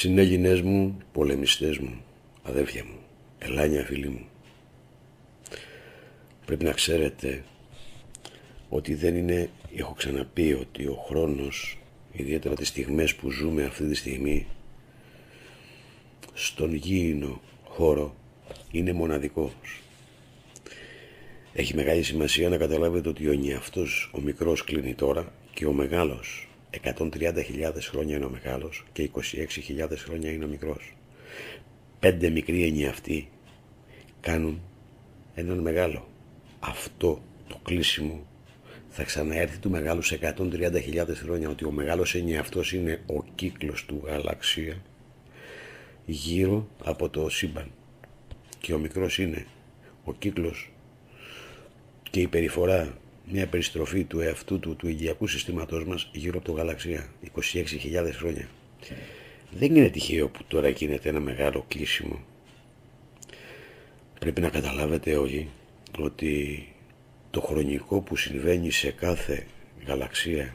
Συνέλληνες μου, πολεμιστές μου, αδέρφια μου, ελάνια φίλοι μου. Πρέπει να ξέρετε ότι δεν είναι, έχω ξαναπεί ότι ο χρόνος, ιδιαίτερα τις στιγμές που ζούμε αυτή τη στιγμή, στον γήινο χώρο είναι μοναδικός. Έχει μεγάλη σημασία να καταλάβετε ότι ο νιαυτός, ο μικρός κλείνει τώρα και ο μεγάλος 130.000 χρόνια είναι ο μεγάλος και 26.000 χρόνια είναι ο μικρός. Πέντε μικροί ενιαυτοί κάνουν έναν μεγάλο. Αυτό το κλείσιμο θα ξαναέρθει του μεγάλου σε 130.000 χρόνια ότι ο μεγάλος ενιαυτός είναι ο κύκλος του γαλαξία γύρω από το σύμπαν και ο μικρός είναι ο κύκλος και η περιφορά μια περιστροφή του εαυτού του, του ηλιακού συστήματός μας γύρω από το γαλαξία 26.000 χρόνια. Δεν είναι τυχαίο που τώρα γίνεται ένα μεγάλο κλείσιμο. Πρέπει να καταλάβετε όλοι ότι το χρονικό που συμβαίνει σε κάθε γαλαξία,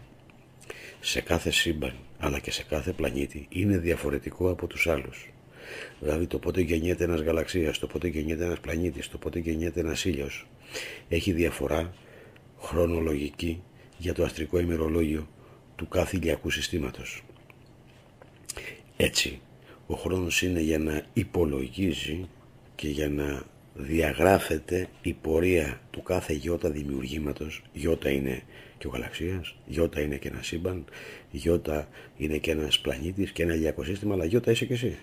σε κάθε σύμπαν, αλλά και σε κάθε πλανήτη είναι διαφορετικό από τους άλλους. Δηλαδή το πότε γεννιέται ένας γαλαξίας, το πότε γεννιέται ένας πλανήτης, το πότε γεννιέται ένας ήλιος. Έχει διαφορά χρονολογική για το αστρικό ημερολόγιο του κάθε ηλιακού συστήματος. Έτσι, ο χρόνος είναι για να υπολογίζει και για να διαγράφεται η πορεία του κάθε γιώτα δημιουργήματος. Γιώτα είναι και ο γαλαξίας, γιώτα είναι και ένα σύμπαν, γιώτα είναι και ένας πλανήτης και ένα ηλιακό σύστημα, αλλά γιώτα είσαι και εσύ.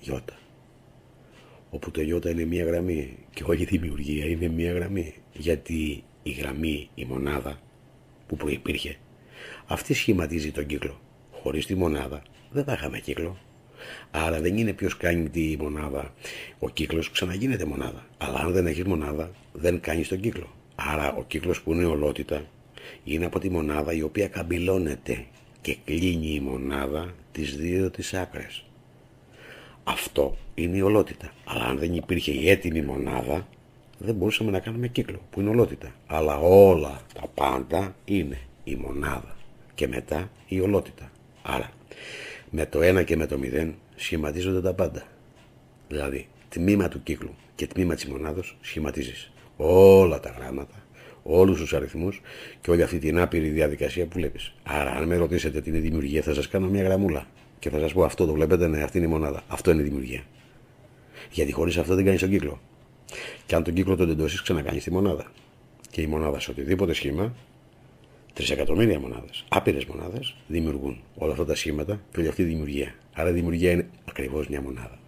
Γιώτα. Όπου το γιώτα είναι μία γραμμή και όλη η δημιουργία είναι μία γραμμή. Γιατί η γραμμή, η μονάδα που προϋπήρχε, αυτή σχηματίζει τον κύκλο. Χωρίς τη μονάδα δεν θα είχαμε κύκλο. Άρα δεν είναι ποιος κάνει τη μονάδα. Ο κύκλος ξαναγίνεται μονάδα. Αλλά αν δεν έχεις μονάδα δεν κάνεις τον κύκλο. Άρα ο κύκλος που είναι ολότητα είναι από τη μονάδα η οποία καμπυλώνεται και κλείνει η μονάδα τις δύο τις άκρες. Αυτό είναι η ολότητα. Αλλά αν δεν υπήρχε η έτοιμη μονάδα δεν μπορούσαμε να κάνουμε κύκλο που είναι ολότητα. Αλλά όλα τα πάντα είναι η μονάδα και μετά η ολότητα. Άρα με το 1 και με το 0 σχηματίζονται τα πάντα. Δηλαδή τμήμα του κύκλου και τμήμα της μονάδος σχηματίζεις όλα τα γράμματα, όλους τους αριθμούς και όλη αυτή την άπειρη διαδικασία που βλέπεις. Άρα αν με ρωτήσετε τι είναι δημιουργία θα σας κάνω μια γραμμούλα και θα σας πω αυτό το βλέπετε, ναι αυτή είναι η μονάδα. Αυτό είναι η δημιουργία. Γιατί χωρίς αυτό δεν κάνεις τον κύκλο. Και αν τον κύκλο τον τεντώσεις, ξανακάνεις τη μονάδα. Και η μονάδα σε οτιδήποτε σχήμα, τρισεκατομμύρια μονάδες, άπειρες μονάδες, δημιουργούν όλα αυτά τα σχήματα και όλη αυτή η δημιουργία. Άρα η δημιουργία είναι ακριβώς μια μονάδα.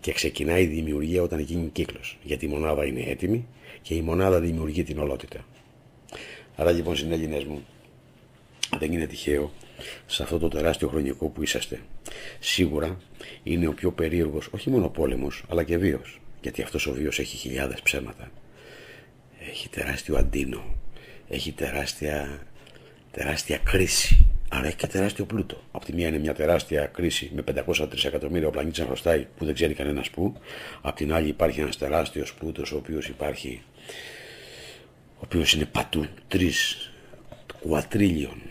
Και ξεκινάει η δημιουργία όταν γίνει κύκλος. Γιατί η μονάδα είναι έτοιμη και η μονάδα δημιουργεί την ολότητα. Άρα λοιπόν, συνέλληνε μου, δεν είναι τυχαίο σε αυτό το τεράστιο χρονικό που είσαστε. Σίγουρα είναι ο πιο περίεργος, όχι μόνο πόλεμος, αλλά και βίος γιατί αυτός ο βίος έχει χιλιάδες ψέματα. Έχει τεράστιο αντίνο, έχει τεράστια, τεράστια κρίση, άρα έχει και τεράστιο πλούτο. Από τη μία είναι μια τεράστια κρίση με 503 εκατομμύρια ο πλανήτης να χρωστάει που δεν ξέρει κανένας πού. Από την άλλη υπάρχει ένας τεράστιος πλούτος ο οποίος υπάρχει, ο οποίος είναι πατού, τρεις κουατρίλιον,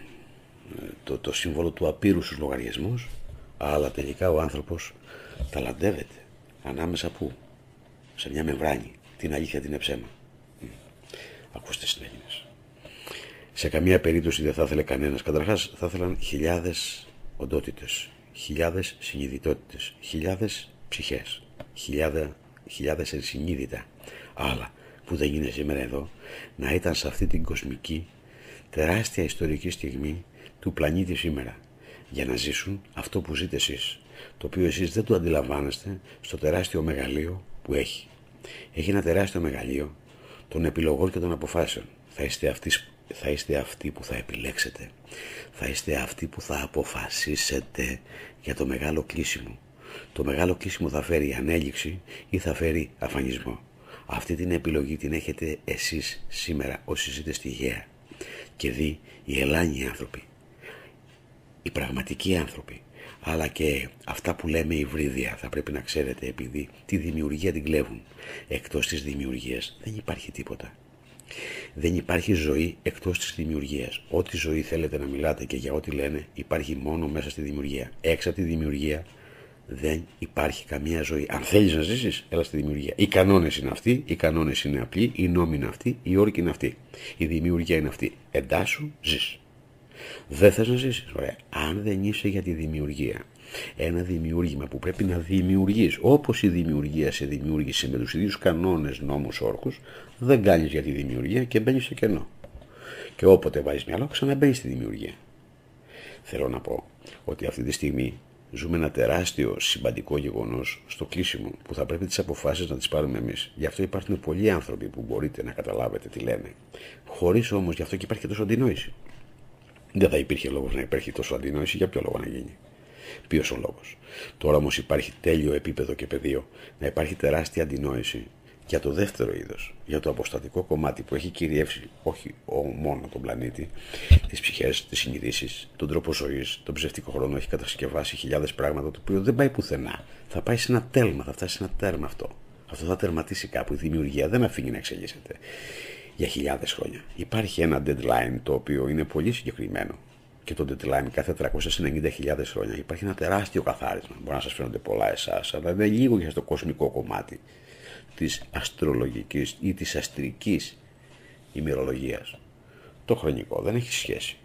το, το σύμβολο του απείρου στους λογαριασμούς, αλλά τελικά ο άνθρωπος ταλαντεύεται ανάμεσα που σε μια μεμβράνη. Την αλήθεια την είναι ψέμα. Ακούστε συνέλληνες. Σε καμία περίπτωση δεν θα ήθελε κανένας. Καταρχάς θα ήθελαν χιλιάδες οντότητες, χιλιάδες συνειδητότητες, χιλιάδες ψυχές, χιλιάδε ενσυνείδητα. Αλλά που δεν είναι σήμερα εδώ, να ήταν σε αυτή την κοσμική, τεράστια ιστορική στιγμή του πλανήτη σήμερα. Για να ζήσουν αυτό που ζείτε εσείς, το οποίο εσείς δεν το αντιλαμβάνεστε στο τεράστιο μεγαλείο που έχει. Έχει ένα τεράστιο μεγαλείο των επιλογών και των αποφάσεων. Θα είστε, αυτοί, θα είστε αυτοί που θα επιλέξετε. Θα είστε αυτοί που θα αποφασίσετε για το μεγάλο κλείσιμο. Το μεγάλο κλείσιμο θα φέρει ανέλυξη ή θα φέρει αφανισμό. Αυτή την επιλογή την έχετε εσείς σήμερα όσοι ζείτε στη Γαία. Και δει οι ελάνιοι άνθρωποι, οι πραγματικοί άνθρωποι, αλλά και αυτά που λέμε υβρίδια θα πρέπει να ξέρετε επειδή τη δημιουργία την κλέβουν. Εκτός της δημιουργίας δεν υπάρχει τίποτα. Δεν υπάρχει ζωή εκτός της δημιουργίας. Ό,τι ζωή θέλετε να μιλάτε και για ό,τι λένε υπάρχει μόνο μέσα στη δημιουργία. Έξω από τη δημιουργία δεν υπάρχει καμία ζωή. Αν θέλεις να ζήσεις, έλα στη δημιουργία. Οι κανόνες είναι αυτοί, οι κανόνες είναι απλοί, οι νόμοι είναι αυτοί, οι όρκοι είναι αυτοί. Η δημιουργία είναι αυτή. Εντάσου, ζεις. Δεν θες να ζήσεις. Ωραία. Αν δεν είσαι για τη δημιουργία, ένα δημιούργημα που πρέπει να δημιουργείς, όπως η δημιουργία σε δημιούργησε με τους ίδιους κανόνες, νόμους, όρκου, δεν κάνεις για τη δημιουργία και μπαίνεις στο κενό. Και όποτε βάζεις μυαλό, ξαναμπαίνεις στη δημιουργία. Θέλω να πω ότι αυτή τη στιγμή ζούμε ένα τεράστιο συμπαντικό γεγονός στο κλείσιμο που θα πρέπει τις αποφάσεις να τις πάρουμε εμείς. Γι' αυτό υπάρχουν πολλοί άνθρωποι που μπορείτε να καταλάβετε τι λένε. Χωρίς όμως γι' αυτό και υπάρχει και τόσο αντινόηση. Δεν θα υπήρχε λόγος να υπάρχει τόσο αντινόηση, για ποιο λόγο να γίνει; Ποιος ο λόγος; Τώρα όμως υπάρχει τέλειο επίπεδο και πεδίο να υπάρχει τεράστια αντινόηση για το δεύτερο είδος, για το αποστατικό κομμάτι που έχει κυριεύσει όχι μόνο τον πλανήτη, τις ψυχές, τις συνειδήσεις, τον τρόπο ζωής, τον ψευτικό χρόνο, έχει κατασκευάσει χιλιάδες πράγματα το οποίο δεν πάει πουθενά. Θα πάει σε ένα τέλμα, θα φτάσει σε ένα τέρμα αυτό. Αυτό θα τερματίσει κάπου. Η δημιουργία δεν αφήνει να εξελίσσεται για χιλιάδες χρόνια. Υπάρχει ένα deadline το οποίο είναι πολύ συγκεκριμένο. Και το deadline κάθε 390.000 χρόνια υπάρχει ένα τεράστιο καθάρισμα. Μπορεί να σας φαίνονται πολλά εσάς, αλλά είναι λίγο για στο κοσμικό κομμάτι της αστρολογικής ή της αστρικής ημερολογίας. Το χρονικό δεν έχει σχέση.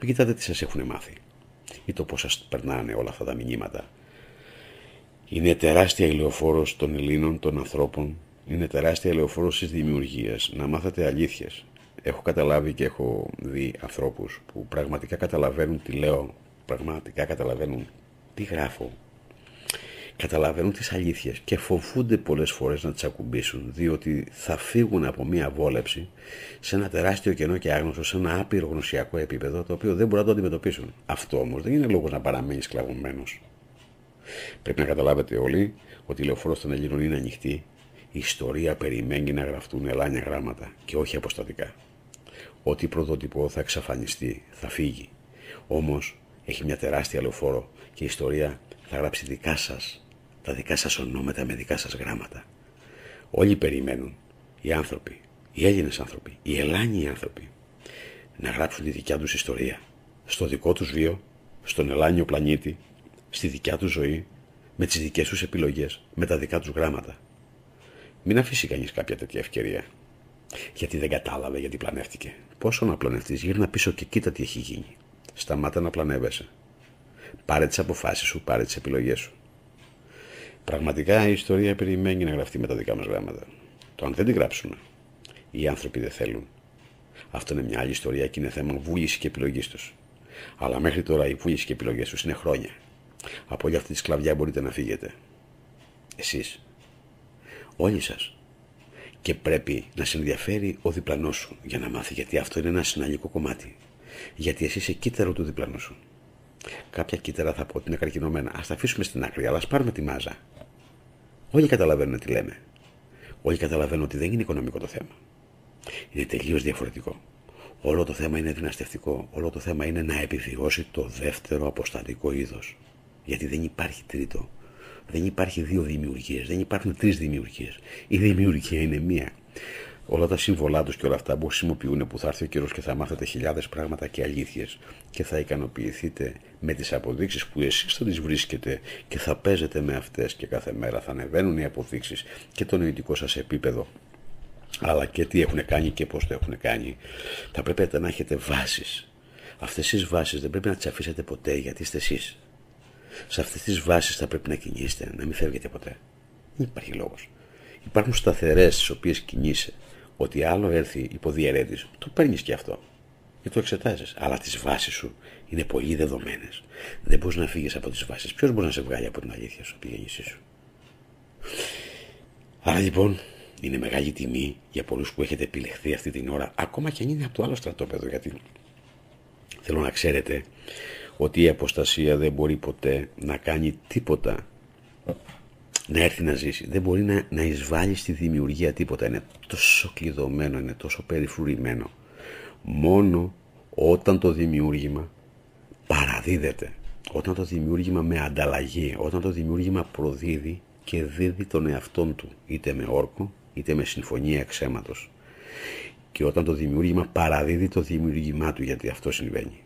Μην κοιτάτε τι σας έχουν μάθει ή το πώς σας περνάνε όλα αυτά τα μηνύματα. Είναι τεράστια ηλιοφόρος των Ελλήνων, των ανθρώπων, είναι τεράστια ηλιοφόρος της δημιουργίας. Να μάθετε αλήθειες. Έχω καταλάβει και έχω δει ανθρώπους που πραγματικά καταλαβαίνουν τι λέω, πραγματικά καταλαβαίνουν τι γράφω, καταλαβαίνουν τις αλήθειες και φοβούνται πολλές φορές να τις ακουμπήσουν διότι θα φύγουν από μια βόλεψη σε ένα τεράστιο κενό και άγνωστο, σε ένα άπειρο γνωσιακό επίπεδο το οποίο δεν μπορούν να το αντιμετωπίσουν. Αυτό όμως δεν είναι λόγος να παραμείνει σκλαβωμένος. Πρέπει να καταλάβετε όλοι ότι η λεωφόρο των Ελλήνων είναι ανοιχτή. Η ιστορία περιμένει να γραφτούν ελάνια γράμματα και όχι αποστατικά. Ό,τι πρωτότυπο θα εξαφανιστεί, θα φύγει. Όμως έχει μια τεράστια λεωφόρο και η ιστορία θα γράψει δικά σας τα δικά σας ονόματα με δικά σας γράμματα. Όλοι περιμένουν, οι άνθρωποι, οι Έλληνες άνθρωποι, οι Ελλάνιοι άνθρωποι, να γράψουν τη δικιά τους ιστορία, στο δικό τους βίο, στον Ελλάνιο πλανήτη, στη δικιά τους ζωή, με τις δικές τους επιλογές, με τα δικά τους γράμματα. Μην αφήσει κανείς κάποια τέτοια ευκαιρία. Γιατί δεν κατάλαβε γιατί πλανεύτηκε. Πόσο να πλανευτείς, γύρνα πίσω και κοίτα τι έχει γίνει. Σταμάτα να πλανεύεσαι. Πάρε τις αποφάσεις σου, πάρε τις επιλογές σου. Πραγματικά η ιστορία περιμένει να γραφτεί με τα δικά μας γράμματα. Το αν δεν την γράψουμε, οι άνθρωποι δεν θέλουν. Αυτό είναι μια άλλη ιστορία και είναι θέμα βούληση και επιλογής τους. Αλλά μέχρι τώρα η βούληση και επιλογές τους είναι χρόνια. Από όλη αυτή τη σκλαβιά μπορείτε να φύγετε. Εσείς. Όλοι σας. Και πρέπει να σε ενδιαφέρει ο διπλανός σου για να μάθει γιατί αυτό είναι ένα συναλλικό κομμάτι. Γιατί εσύ είσαι κύτταρο του διπλανού σου. Κάποια κύτταρα θα πω ότι είναι καρκινωμένα. Α τα αφήσουμε στην άκρη, αλλά ας πάρουμε τη μάζα. Όλοι καταλαβαίνουν τι λέμε. Όλοι καταλαβαίνουν ότι δεν είναι οικονομικό το θέμα. Είναι τελείως διαφορετικό. Όλο το θέμα είναι δυναστευτικό. Όλο το θέμα είναι να επιβιώσει το δεύτερο αποστατικό είδος. Γιατί δεν υπάρχει τρίτο. Δεν υπάρχει δύο δημιουργίες. Δεν υπάρχουν τρεις δημιουργίες. Η δημιουργία είναι μία όλα τα σύμβολά τους και όλα αυτά που χρησιμοποιούν που θα έρθει ο καιρός και θα μάθετε χιλιάδες πράγματα και αλήθειες και θα ικανοποιηθείτε με τις αποδείξεις που εσείς θα τις βρίσκετε και θα παίζετε με αυτές και κάθε μέρα θα ανεβαίνουν οι αποδείξεις και το νοητικό σας επίπεδο αλλά και τι έχουν κάνει και πώς το έχουν κάνει. Θα πρέπει να έχετε βάσεις. Αυτές τις βάσεις δεν πρέπει να τις αφήσετε ποτέ γιατί είστε εσείς. Σε αυτές τις βάσεις θα πρέπει να κινήσετε, να μην φεύγετε ποτέ. Δεν υπάρχει λόγος. Υπάρχουν σταθερές στις οποίες κινείσαι ότι άλλο έρθει υποδιαιρέτη, το παίρνεις και αυτό και το εξετάζεις. Αλλά τις βάσεις σου είναι πολύ δεδομένες. Δεν μπορείς να φύγεις από τις βάσεις. Ποιος μπορεί να σε βγάλει από την αλήθεια σου, τη γέννησή σου; Άρα λοιπόν είναι μεγάλη τιμή για πολλούς που έχετε επιλεχθεί αυτή την ώρα, ακόμα και αν είναι από το άλλο στρατόπεδο. Γιατί θέλω να ξέρετε ότι η αποστασία δεν μπορεί ποτέ να κάνει τίποτα να έρθει να ζήσει. Δεν μπορεί να, να εισβάλλει στη δημιουργία τίποτα. Είναι τόσο κλειδωμένο, είναι τόσο περιφρουρημένο. Μόνο όταν το δημιούργημα παραδίδεται, όταν το δημιούργημα με ανταλλαγή, όταν το δημιούργημα προδίδει και δίδει τον εαυτόν του, είτε με όρκο, είτε με συμφωνία εξαίματος. Και όταν το δημιούργημα παραδίδει το δημιούργημά του, γιατί αυτό συμβαίνει,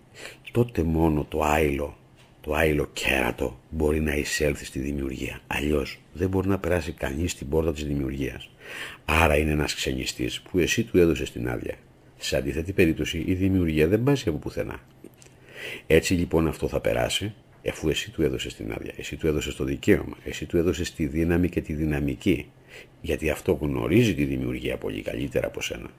τότε μόνο το άϊλο το άϊλο κέρατο μπορεί να εισέλθει στη δημιουργία. Αλλιώς δεν μπορεί να περάσει κανείς στην πόρτα της δημιουργίας. Άρα είναι ένας ξενιστής που εσύ του έδωσες την άδεια. Σε αντίθετη περίπτωση η δημιουργία δεν πάσει από πουθενά. Έτσι λοιπόν αυτό θα περάσει εφού εσύ του έδωσες την άδεια, εσύ του έδωσες το δικαίωμα, εσύ του έδωσες τη δύναμη και τη δυναμική. Γιατί αυτό γνωρίζει τη δημιουργία πολύ καλύτερα από σένα.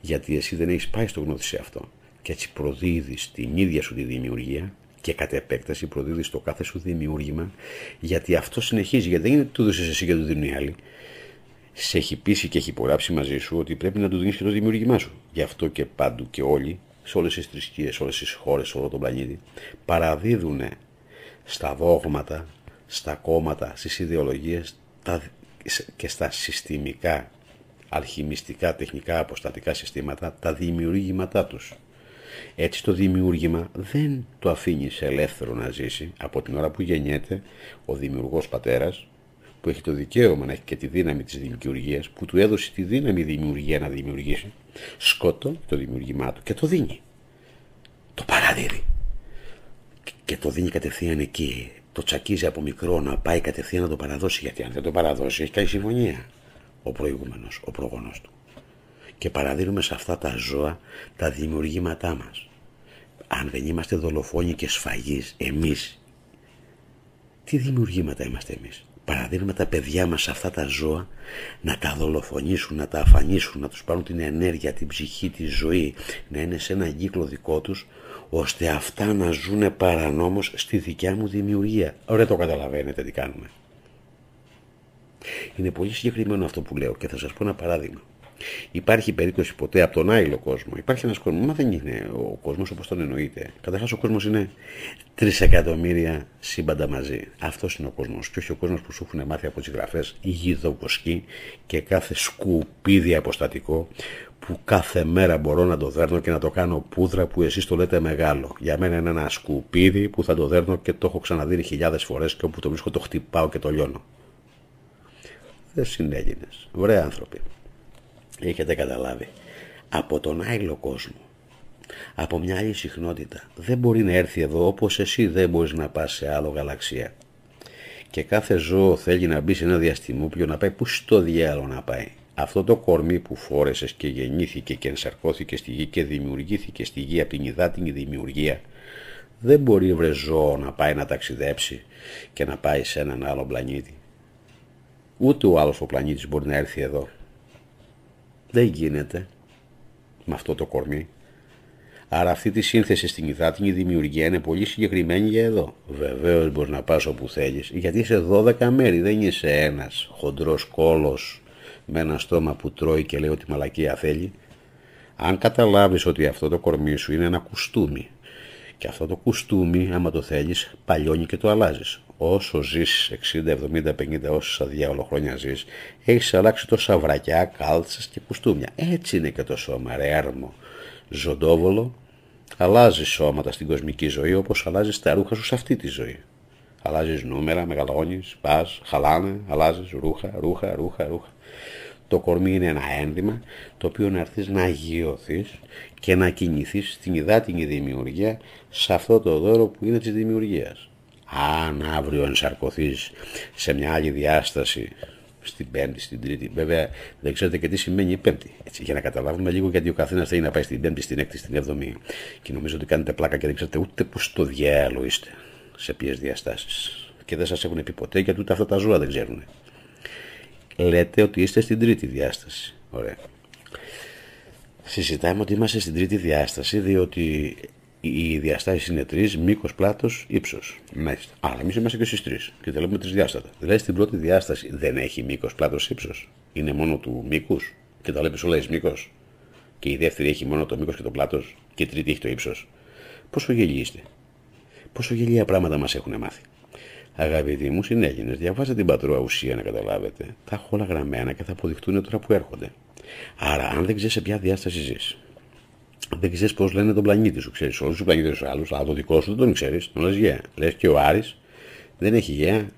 Γιατί εσύ δεν έχεις πάει στο γνώθι σε αυτό. Και έτσι προδίδεις την ίδια σου τη δημιουργία και κατ' επέκταση προδίδεις το κάθε σου δημιούργημα, γιατί αυτό συνεχίζει. Γιατί δεν είναι του δώσει εσύ και του δίνει άλλη. Σε έχει πείσει και έχει υπογράψει μαζί σου ότι πρέπει να του δίνεις και το δημιούργημά σου. Γι' αυτό και πάντου και όλοι, σε όλες τις θρησκείες, σε όλες τις χώρες, σε όλο τον πλανήτη, παραδίδουν στα δόγματα, στα κόμματα, στις ιδεολογίες και στα συστημικά, αλχημιστικά, τεχνικά, αποστατικά συστήματα, τα δημιουργήματά τους. Έτσι το δημιούργημα δεν το αφήνει ελεύθερο να ζήσει. Από την ώρα που γεννιέται ο δημιουργός πατέρας που έχει το δικαίωμα να έχει και τη δύναμη της δημιουργίας που του έδωσε τη δύναμη δημιουργία να δημιουργήσει σκότω το δημιουργήμά του και το δίνει. Το παραδίδει. Και το δίνει κατευθείαν εκεί. Το τσακίζει από μικρό να πάει κατευθείαν να το παραδώσει γιατί αν δεν το παραδώσει έχει κάνει συμφωνία ο προηγούμενος, ο πρόγονος του και παραδίνουμε σε αυτά τα ζώα τα δημιουργήματά μας. Αν δεν είμαστε δολοφόνοι και σφαγείς εμείς, τι δημιουργήματα είμαστε εμείς; Παραδίνουμε τα παιδιά μας σε αυτά τα ζώα να τα δολοφονήσουν, να τα αφανίσουν, να τους πάρουν την ενέργεια, την ψυχή, τη ζωή, να είναι σε ένα κύκλο δικό τους, ώστε αυτά να ζουν παρανόμως στη δικιά μου δημιουργία. Ωραία το καταλαβαίνετε τι κάνουμε. Είναι πολύ συγκεκριμένο αυτό που λέω και θα σας πω ένα παράδειγμα. Υπάρχει περίπτωση ποτέ από τον άειλο κόσμο. Υπάρχει ένας κόσμος, μα δεν είναι ο κόσμος όπως τον εννοείται. Καταρχάς ο κόσμος είναι τρισεκατομμύρια σύμπαντα μαζί. Αυτός είναι ο κόσμος. Και όχι ο κόσμος που σου έχουν μάθει από τις γραφές γιδοκοσκή και κάθε σκουπίδι αποστατικό που κάθε μέρα μπορώ να το δέρνω και να το κάνω πούδρα που εσείς το λέτε μεγάλο. Για μένα είναι ένα σκουπίδι που θα το δέρνω και το έχω ξαναδεί χιλιάδες φορές και όπου το βρίσκω το χτυπάω και το λιώνω. Δεν συνέγινες. Ωραία άνθρωποι έχετε καταλάβει, από τον άλλο κόσμο, από μια άλλη συχνότητα. Δεν μπορεί να έρθει εδώ όπως εσύ δεν μπορείς να πας σε άλλο γαλαξία. Και κάθε ζώο θέλει να μπει σε ένα διαστημόπλιο να πάει που στο διάλογο να πάει. Αυτό το κορμί που φόρεσες και γεννήθηκε και ενσαρκώθηκε στη γη και δημιουργήθηκε στη γη από την υδάτινη δημιουργία δεν μπορεί βρε ζώο να πάει να ταξιδέψει και να πάει σε έναν άλλο πλανήτη. Ούτε ο άλλος ο πλανήτης μπορεί να έρθει εδώ. Δεν γίνεται με αυτό το κορμί. Άρα αυτή τη σύνθεση στην υδάτινη δημιουργία είναι πολύ συγκεκριμένη για εδώ. Βεβαίως μπορείς να πας όπου θέλεις, γιατί είσαι 12 μέρη, δεν είσαι ένας χοντρός κόλος με ένα στόμα που τρώει και λέει ότι μαλακία θέλει. Αν καταλάβεις ότι αυτό το κορμί σου είναι ένα κουστούμι και αυτό το κουστούμι, άμα το θέλεις, παλιώνει και το αλλάζεις όσο ζεις 60, 70, 50, όσα διάολο χρόνια ζεις, έχεις αλλάξει τόσα βρακιά, κάλτσες και κουστούμια. Έτσι είναι και το σώμα, ρε έρμο, ζωντόβολο, αλλάζει σώματα στην κοσμική ζωή όπως αλλάζεις τα ρούχα σου σε αυτή τη ζωή. Αλλάζεις νούμερα, μεγαλώνεις, πας, χαλάνε, αλλάζεις ρούχα, ρούχα, ρούχα, ρούχα. Το κορμί είναι ένα ένδυμα το οποίο να έρθεις να αγιωθείς και να κινηθείς στην υδάτινη δημιουργία σε αυτό το δώρο που είναι της δημιουργίας αν αύριο ενσαρκωθείς σε μια άλλη διάσταση στην Πέμπτη, στην Τρίτη. Βέβαια, δεν ξέρετε και τι σημαίνει η Πέμπτη. Έτσι, για να καταλάβουμε λίγο, γιατί ο καθένας θέλει να πάει στην Πέμπτη, στην Έκτη, στην Εβδομή. Και νομίζω ότι κάνετε πλάκα και δεν ξέρετε ούτε που στο διάλογο είστε, σε ποιες διαστάσεις. Και δεν σας έχουν πει ποτέ, γιατί ούτε αυτά τα ζώα δεν ξέρουν. Λέτε ότι είστε στην τρίτη διάσταση. Ωραία. Συζητάμε ότι είμαστε στην τρίτη διάσταση, διότι οι διαστάσεις είναι τρεις, μήκος, πλάτος, ύψος. Μάλιστα. Άρα εμείς είμαστε και στι τρεις και τα λέμε τρισδιάστατα. Δηλαδή στην πρώτη διάσταση δεν έχει μήκος, πλάτος, ύψος. Είναι μόνο του μήκους και τα λέμε όλα μήκος. Και η δεύτερη έχει μόνο το μήκος και το πλάτος και η τρίτη έχει το ύψος. Πόσο γελοί είστε. Πόσο γελία πράγματα μας έχουν μάθει. Αγαπητοί μου συνέλληνε, διαβάστε την πατρόα ουσία να καταλάβετε. Τα έχω όλα γραμμένα και θα αποδειχτούν τώρα που έρχονται. Άρα, αν δεν ξέρεις σε ποια διάσταση ζεις, δεν ξέρεις πώς λένε τον πλανήτη σου. Ξέρεις όλους τους πλανήτες τους άλλους, αλλά το δικό σου δεν τον ξέρεις. Τον λες γέα. Λες και ο Άρης δεν έχει γέα.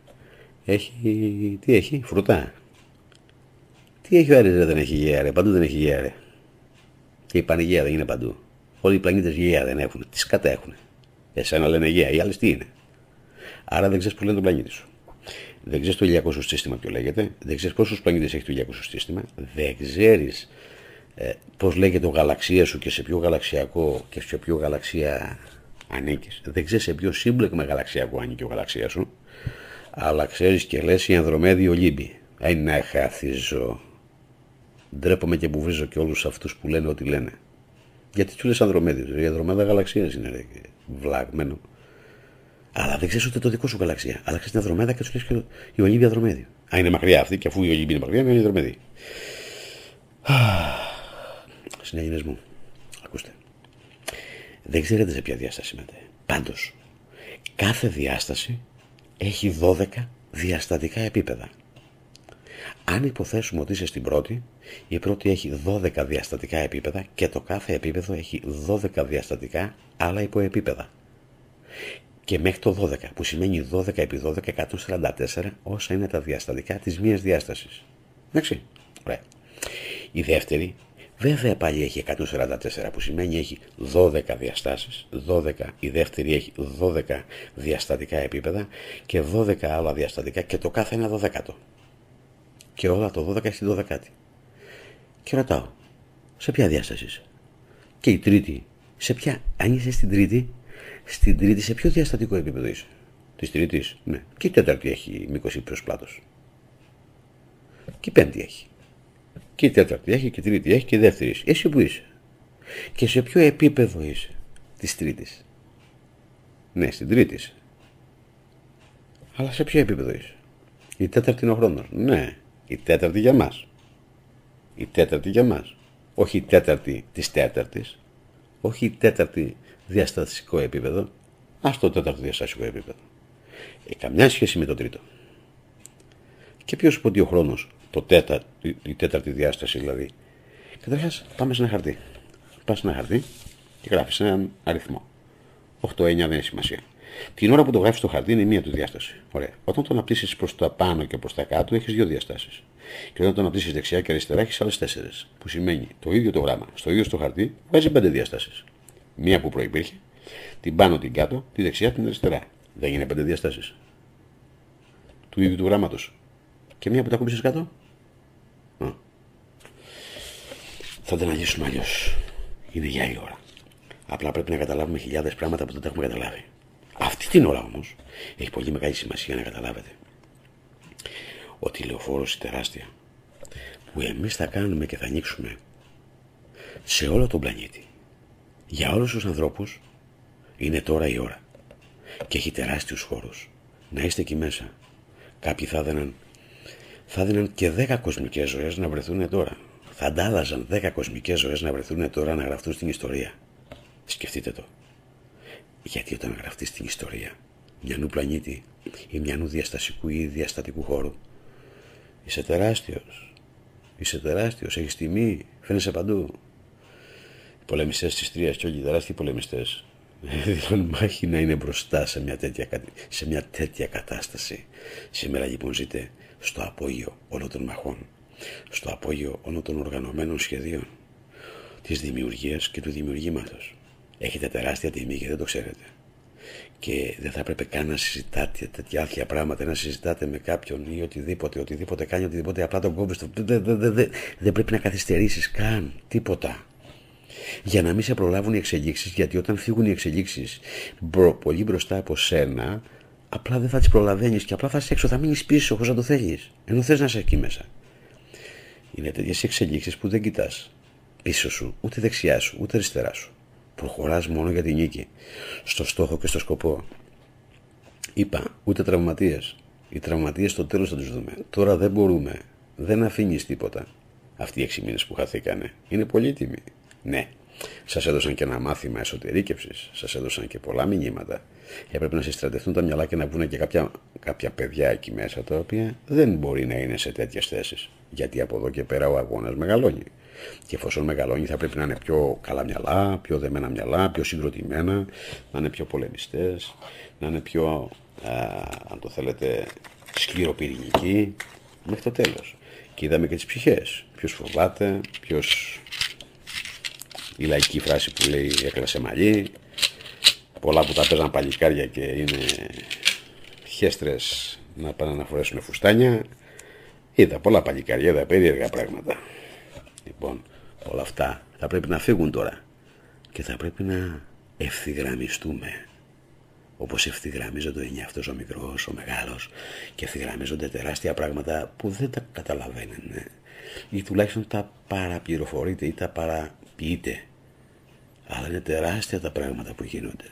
Έχει. Τι έχει, φρουτά. Τι έχει ο Άρης δεν έχει γέα, ρε. Παντού δεν έχει γέα, ρε. Και η Πανηγία δεν είναι παντού. Όλοι οι πλανήτες γέα δεν έχουν. Τις σκατά έχουν. Εσένα λένε γέα, οι άλλες τι είναι. Άρα δεν ξέρεις που λένε τον πλανήτη σου. Δεν ξέρεις το ηλιακό σου σύστημα ποιο λέγεται. Δεν ξέρεις πόσους πλανήτες έχει το ηλιακό σου σύστημα. Δεν ξέρεις ε, πώς λέγεται ο γαλαξίας σου και σε ποιο γαλαξιακό και σε ποιο γαλαξία ανήκεις. Δεν ξέρεις σε ποιο σύμπλεγμα γαλαξιακό ανήκει ο γαλαξίας σου. Αλλά ξέρεις και λες η Ανδρομέδη Ολύμπη. Αϊ να χαθίζω. Ντρέπομαι και που βρίζω και όλους αυτούς που λένε ό,τι λένε. Γιατί τους λες Ανδρομέδη, η Ανδρομέδα γαλαξίας είναι ρε, βλαγμένο. Αλλά δεν ξέρεις ούτε το δικό σου γαλαξία. Αλλά ξέρεις την Ανδρομέδα και τους λες και η Ολύμπη Ανδρομέδη. Α, είναι μακριά αυτή και αφού η Ολύμπη είναι μακριά, είναι η Ανδρομέδη. Συνέγγινε μου, ακούστε. Δεν ξέρετε σε ποια διάσταση είμαστε. Πάντως, κάθε διάσταση έχει 12 διαστατικά επίπεδα. Αν υποθέσουμε ότι είσαι στην πρώτη, η πρώτη έχει 12 διαστατικά επίπεδα και το κάθε επίπεδο έχει 12 διαστατικά άλλα υποεπίπεδα. Και μέχρι το 12, που σημαίνει 12 επί 12, 144, όσα είναι τα διαστατικά της μίας διάστασης. Εντάξει, ωραία. Η δεύτερη, βέβαια πάλι έχει 144, που σημαίνει έχει 12 διαστάσεις, 12, η δεύτερη έχει 12 διαστατικά επίπεδα και 12 άλλα διαστατικά και το κάθε ένα 12 και όλα το 12 έχει 12 Και ρωτάω, σε ποια διάσταση είσαι; Και η τρίτη, σε ποια, αν είσαι στην τρίτη, στην τρίτη σε ποιο διαστατικό επίπεδο είσαι; Της τρίτης, ναι. Και η τέταρτη έχει μήκος ύψο πλάτο. Και η πέμπτη έχει. Και η τέταρτη έχει, και η τρίτη έχει, και η δεύτερη έχει. Εσύ που είσαι. Και σε ποιο επίπεδο είσαι της τρίτης. Ναι, στην τρίτη είσαι. Αλλά σε ποιο επίπεδο είσαι. Η τέταρτη είναι ο χρόνος. Ναι, η τέταρτη για μας. Η τέταρτη για μας. Όχι η τέταρτη της τέταρτης. Όχι η τέταρτη διαστατικό επίπεδο. Ας το τέταρτο διαστατικό επίπεδο. Έχει καμιά σχέση με το τρίτο. Και ποιος είπε ότι ο χρόνος, το τέτα, η τέταρτη διάσταση δηλαδή. Καταρχάς πάμε σε ένα χαρτί. Πας σε ένα χαρτί και γράφεις έναν αριθμό. 8-9 δεν έχει σημασία. Την ώρα που το γράφεις στο χαρτί είναι μία του διάσταση. Ωραία. Όταν το αναπτύσσεις προς τα πάνω και προς τα κάτω, έχεις δύο διαστάσεις. Και όταν το αναπτύσσεις δεξιά και αριστερά, έχεις άλλες τέσσερι. Που σημαίνει το ίδιο το γράμμα, στο ίδιο στο χαρτί, βάζει πέντε διαστάσεις. Μία που προπήρχε, την πάνω, την κάτω, τη δεξιά, την αριστερά. Δεν είναι πέντε διαστάσεις. Του ίδιου του γράμματος. Και μία που τα κόμπησες κάτω. Α. Θα την αναλύσουμε αλλιώς. Είναι για η ώρα. Απλά πρέπει να καταλάβουμε χιλιάδες πράγματα που δεν τα έχουμε καταλάβει. Αυτή την ώρα όμως έχει πολύ μεγάλη σημασία να καταλάβετε ότι η λεωφόρος τεράστια που εμείς θα κάνουμε και θα ανοίξουμε σε όλο τον πλανήτη για όλους τους ανθρώπους είναι τώρα η ώρα και έχει τεράστιους χώρους να είστε εκεί μέσα κάποιοι θα έδιναν θα έδιναν και δέκα κοσμικές ζωές να βρεθούν τώρα θα αντάλλαζαν δέκα κοσμικές ζωές να βρεθούν τώρα να γραφτούν στην ιστορία σκεφτείτε το γιατί όταν γραφτεί στην ιστορία μιανού πλανήτη ή μιανού διαστασικού ή διαστατικού χώρου, είσαι τεράστιος. Είσαι τεράστιος, έχεις τιμή, φαίνεσαι παντού. Οι πολεμιστές της Τρίας και όλοι οι τεράστιοι πολεμιστές δηλώνουν μάχη να είναι μπροστά σε μια, τέτοια, σε μια τέτοια κατάσταση. Σήμερα λοιπόν ζείτε στο απόγειο όλων των μαχών, στο απόγειο όλων των οργανωμένων σχεδίων, της δημιουργίας και του δημιουργήματος έχετε τεράστια τιμή και δεν το ξέρετε. Και δεν θα έπρεπε καν να συζητάτε τέτοια άθια πράγματα, να συζητάτε με κάποιον ή οτιδήποτε, οτιδήποτε κάνει, οτιδήποτε απλά τον κόβεις. Δεν, δεν, δεν, δεν πρέπει να καθυστερήσεις καν τίποτα. Για να μην σε προλάβουν οι εξελίξεις, γιατί όταν φύγουν οι εξελίξεις πολύ μπροστά από σένα, απλά δεν θα τις προλαβαίνεις και απλά θα είσαι έξω, θα μείνεις πίσω όπω να το θέλεις. Ενώ θες να είσαι εκεί μέσα. Είναι τέτοιες εξελίξεις που δεν κοιτάς πίσω σου, ούτε δεξιά σου, ούτε αριστερά σου. Προχωράς μόνο για την νίκη. Στο στόχο και στο σκοπό. Είπα, ούτε τραυματίες. Οι τραυματίες στο τέλος θα τους δούμε. Τώρα δεν μπορούμε. Δεν αφήνεις τίποτα. Αυτοί οι έξι μήνες που χαθήκανε είναι πολύτιμοι. Ναι, σας έδωσαν και ένα μάθημα εσωτερήκευσης. Σας έδωσαν και πολλά μηνύματα. Έπρεπε να συστρατευτούν τα μυαλά και να βγουν και κάποια, κάποια παιδιά εκεί μέσα τα οποία δεν μπορεί να είναι σε τέτοιες θέσεις. Γιατί από εδώ και πέρα ο αγώνας μεγαλώνει. Και εφόσον μεγαλώνει θα πρέπει να είναι πιο καλά μυαλά, πιο δεμένα μυαλά, πιο συγκροτημένα, να είναι πιο πολεμιστές, να είναι πιο, αν το θέλετε, σκληροπυρηνικοί, μέχρι το τέλος. Και είδαμε και τις ψυχές. Ποιος φοβάται, ποιος η λαϊκή φράση που λέει έκλασε μαλλί, πολλά που τα παίζαν παλικάρια και είναι ηχέστρες να πάνε να φορέσουν φουστάνια. Είδα πολλά παλικάρια, είδα περίεργα πράγματα. Λοιπόν, όλα αυτά θα πρέπει να φύγουν τώρα και θα πρέπει να ευθυγραμμιστούμε όπως ευθυγραμμίζονται είναι αυτός ο μικρός, ο μεγάλος και ευθυγραμμίζονται τεράστια πράγματα που δεν τα καταλαβαίνουν ή τουλάχιστον τα παραπληροφορείτε ή τα παραποιείτε αλλά είναι τεράστια τα πράγματα που γίνονται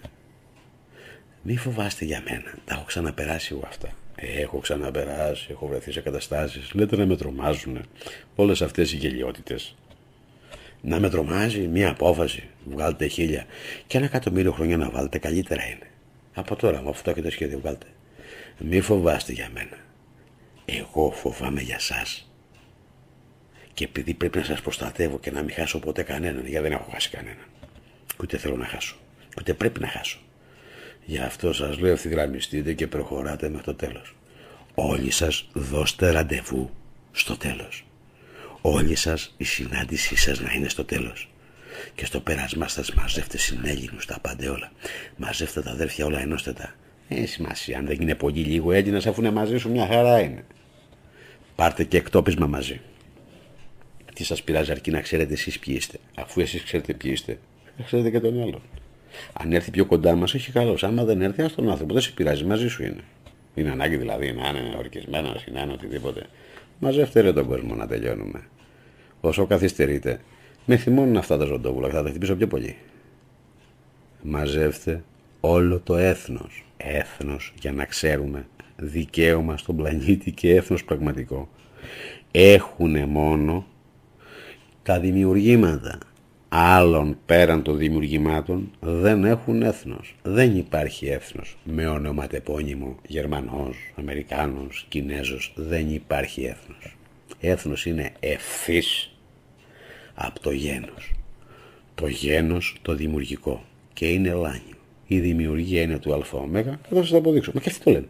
μη φοβάστε για μένα τα έχω ξαναπεράσει εγώ αυτά έχω ξαναπεράσει, έχω βρεθεί σε καταστάσεις λέτε να με τρομάζουν όλες αυτές οι γελιότητες να με τρομάζει μια απόφαση βγάλτε χίλια και ένα εκατομμύριο χρόνια να βάλετε καλύτερα είναι από τώρα, με αυτό και το σχέδιο βγάλτε. Μη φοβάστε για μένα. Εγώ φοβάμαι για σας. Και επειδή πρέπει να σας προστατεύω και να μην χάσω ποτέ κανέναν, γιατί δεν έχω χάσει κανέναν. Ούτε θέλω να χάσω. Ούτε πρέπει να χάσω. Γι' αυτό σας λέω ευθυγραμμιστείτε και προχωράτε με το τέλος. Όλοι σας δώστε ραντεβού στο τέλος. Όλοι σας η συνάντησή σας να είναι στο τέλος και στο πέρασμά σας μαζεύτε συνέλληνους τα πάντα όλα. Μαζεύτε τα αδέρφια όλα ενώστε τα. Ε, σημασία, αν δεν είναι πολύ λίγο Έλληνας, αφού είναι μαζί σου, μια χαρά είναι. Πάρτε και εκτόπισμα μαζί. Τι σας πειράζει, αρκεί να ξέρετε εσείς ποιοι είστε. Αφού εσείς ξέρετε ποιοι είστε, θα ξέρετε και τον άλλον. Αν έρθει πιο κοντά μας, έχει καλώ. Άμα δεν έρθει, ας τον άνθρωπο. Δεν σε πειράζει, μαζί σου είναι. Είναι ανάγκη δηλαδή να είναι ορκισμένο ή να είναι οτιδήποτε. Μαζεύτε ρε τον κόσμο να τελειώνουμε. Όσο καθυστερείτε, με θυμώνουν αυτά τα ζωντόβουλα, θα τα χτυπήσω πιο πολύ. Μαζεύτε όλο το έθνος. Έθνος για να ξέρουμε δικαίωμα στον πλανήτη και έθνος πραγματικό. Έχουνε μόνο τα δημιουργήματα. Άλλων πέραν των δημιουργημάτων δεν έχουν έθνος. Δεν υπάρχει έθνος με ονοματεπώνυμο Γερμανός, Αμερικάνος, Κινέζος. Δεν υπάρχει έθνος. Έθνος είναι ευθύς από το γένος. Το γένος το δημιουργικό και είναι λάνιο. Η δημιουργία είναι του ΑΟ και θα σας το αποδείξω. Μα και αυτοί το λένε.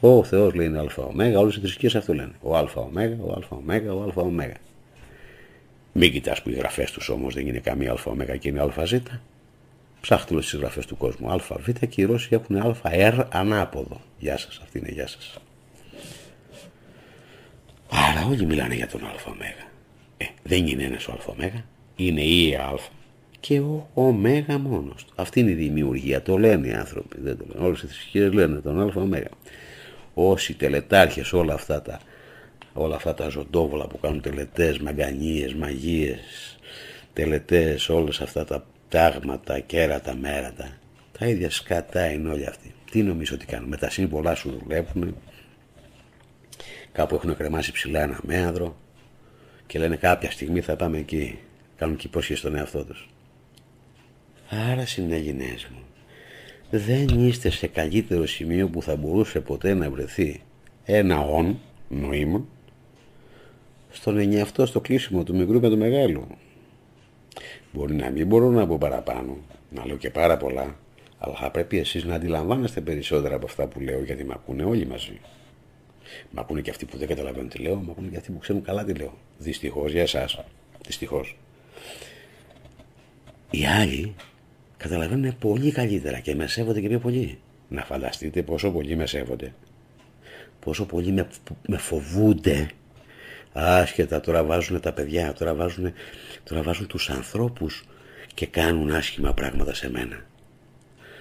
Ο Θεός λέει είναι ΑΟ, όλες οι θρησκείες αυτό λένε. Ο ΑΟ, ο ΑΟ, ο ΑΟ. Μην κοιτάς που οι γραφές τους όμως δεν είναι καμία ΑΟ και είναι ΑΖ. Ψάχτε όλες τις γραφές του κόσμου. ΑΒ και οι Ρώσοι έχουν ΑR ανάποδο. Γεια σας, αυτή είναι γεια σας. Άρα όλοι μιλάνε για τον ΑΟ. Ε, δεν είναι ένας ο ΑΟ, είναι η Α και ο Ω μόνος του. Αυτή είναι η δημιουργία, το λένε οι άνθρωποι, δεν το λένε. Όλες οι θρησκείες λένε τον Α Όσοι τελετάρχες όλα αυτά τα, όλα αυτά τα ζωντόβολα που κάνουν τελετές, μαγκανίες, μαγείες, τελετές, όλες αυτά τα τάγματα, κέρατα, μέρατα. Τα ίδια σκατά είναι όλοι αυτοί. Τι νομίζω ότι κάνουν. Με τα σύμβολά σου δουλεύουν. Κάπου έχουν κρεμάσει ψηλά ένα μέαδρο και λένε κάποια στιγμή θα πάμε εκεί. Κάνουν και υπόσχεση στον εαυτό τους. Άρα συναγυνές μου, δεν είστε σε καλύτερο σημείο που θα μπορούσε ποτέ να βρεθεί ένα όν, νοήμα, στον ενιαυτό στο κλείσιμο του μικρού με του μεγάλου. Μπορεί να μην μπορώ να πω παραπάνω, να λέω και πάρα πολλά, αλλά θα πρέπει εσείς να αντιλαμβάνεστε περισσότερα από αυτά που λέω γιατί με ακούνε όλοι μαζί. Μ' ακούνε και αυτοί που δεν καταλαβαίνουν τι λέω, μ' ακούνε και αυτοί που ξέρουν καλά τι λέω. Δυστυχώς για εσάς. Δυστυχώς. Οι άλλοι καταλαβαίνουν πολύ καλύτερα και με σέβονται και πιο πολύ. Να φανταστείτε πόσο πολύ με σέβονται. Πόσο πολύ με, με φοβούνται. Άσχετα τώρα βάζουν τα παιδιά, τώρα βάζουν, τώρα βάζουν τους ανθρώπους και κάνουν άσχημα πράγματα σε μένα.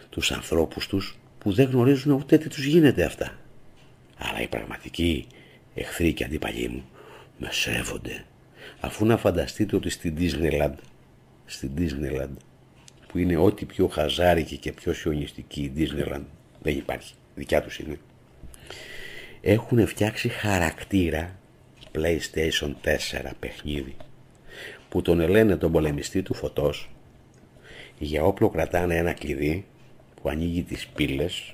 Τους ανθρώπους τους που δεν γνωρίζουν ούτε τι τους γίνεται αυτά. Αλλά οι πραγματικοί εχθροί και αντίπαλοι μου με σέβονται. Αφού να φανταστείτε ότι στην Disneyland, στην Disneyland που είναι ό,τι πιο χαζάρικη και πιο σιωνιστική η Disneyland δεν υπάρχει, δικιά τους είναι έχουν φτιάξει χαρακτήρα PlayStation 4 παιχνίδι που τον ελένε τον πολεμιστή του φωτός για όπλο κρατάνε ένα κλειδί που ανοίγει τις πύλες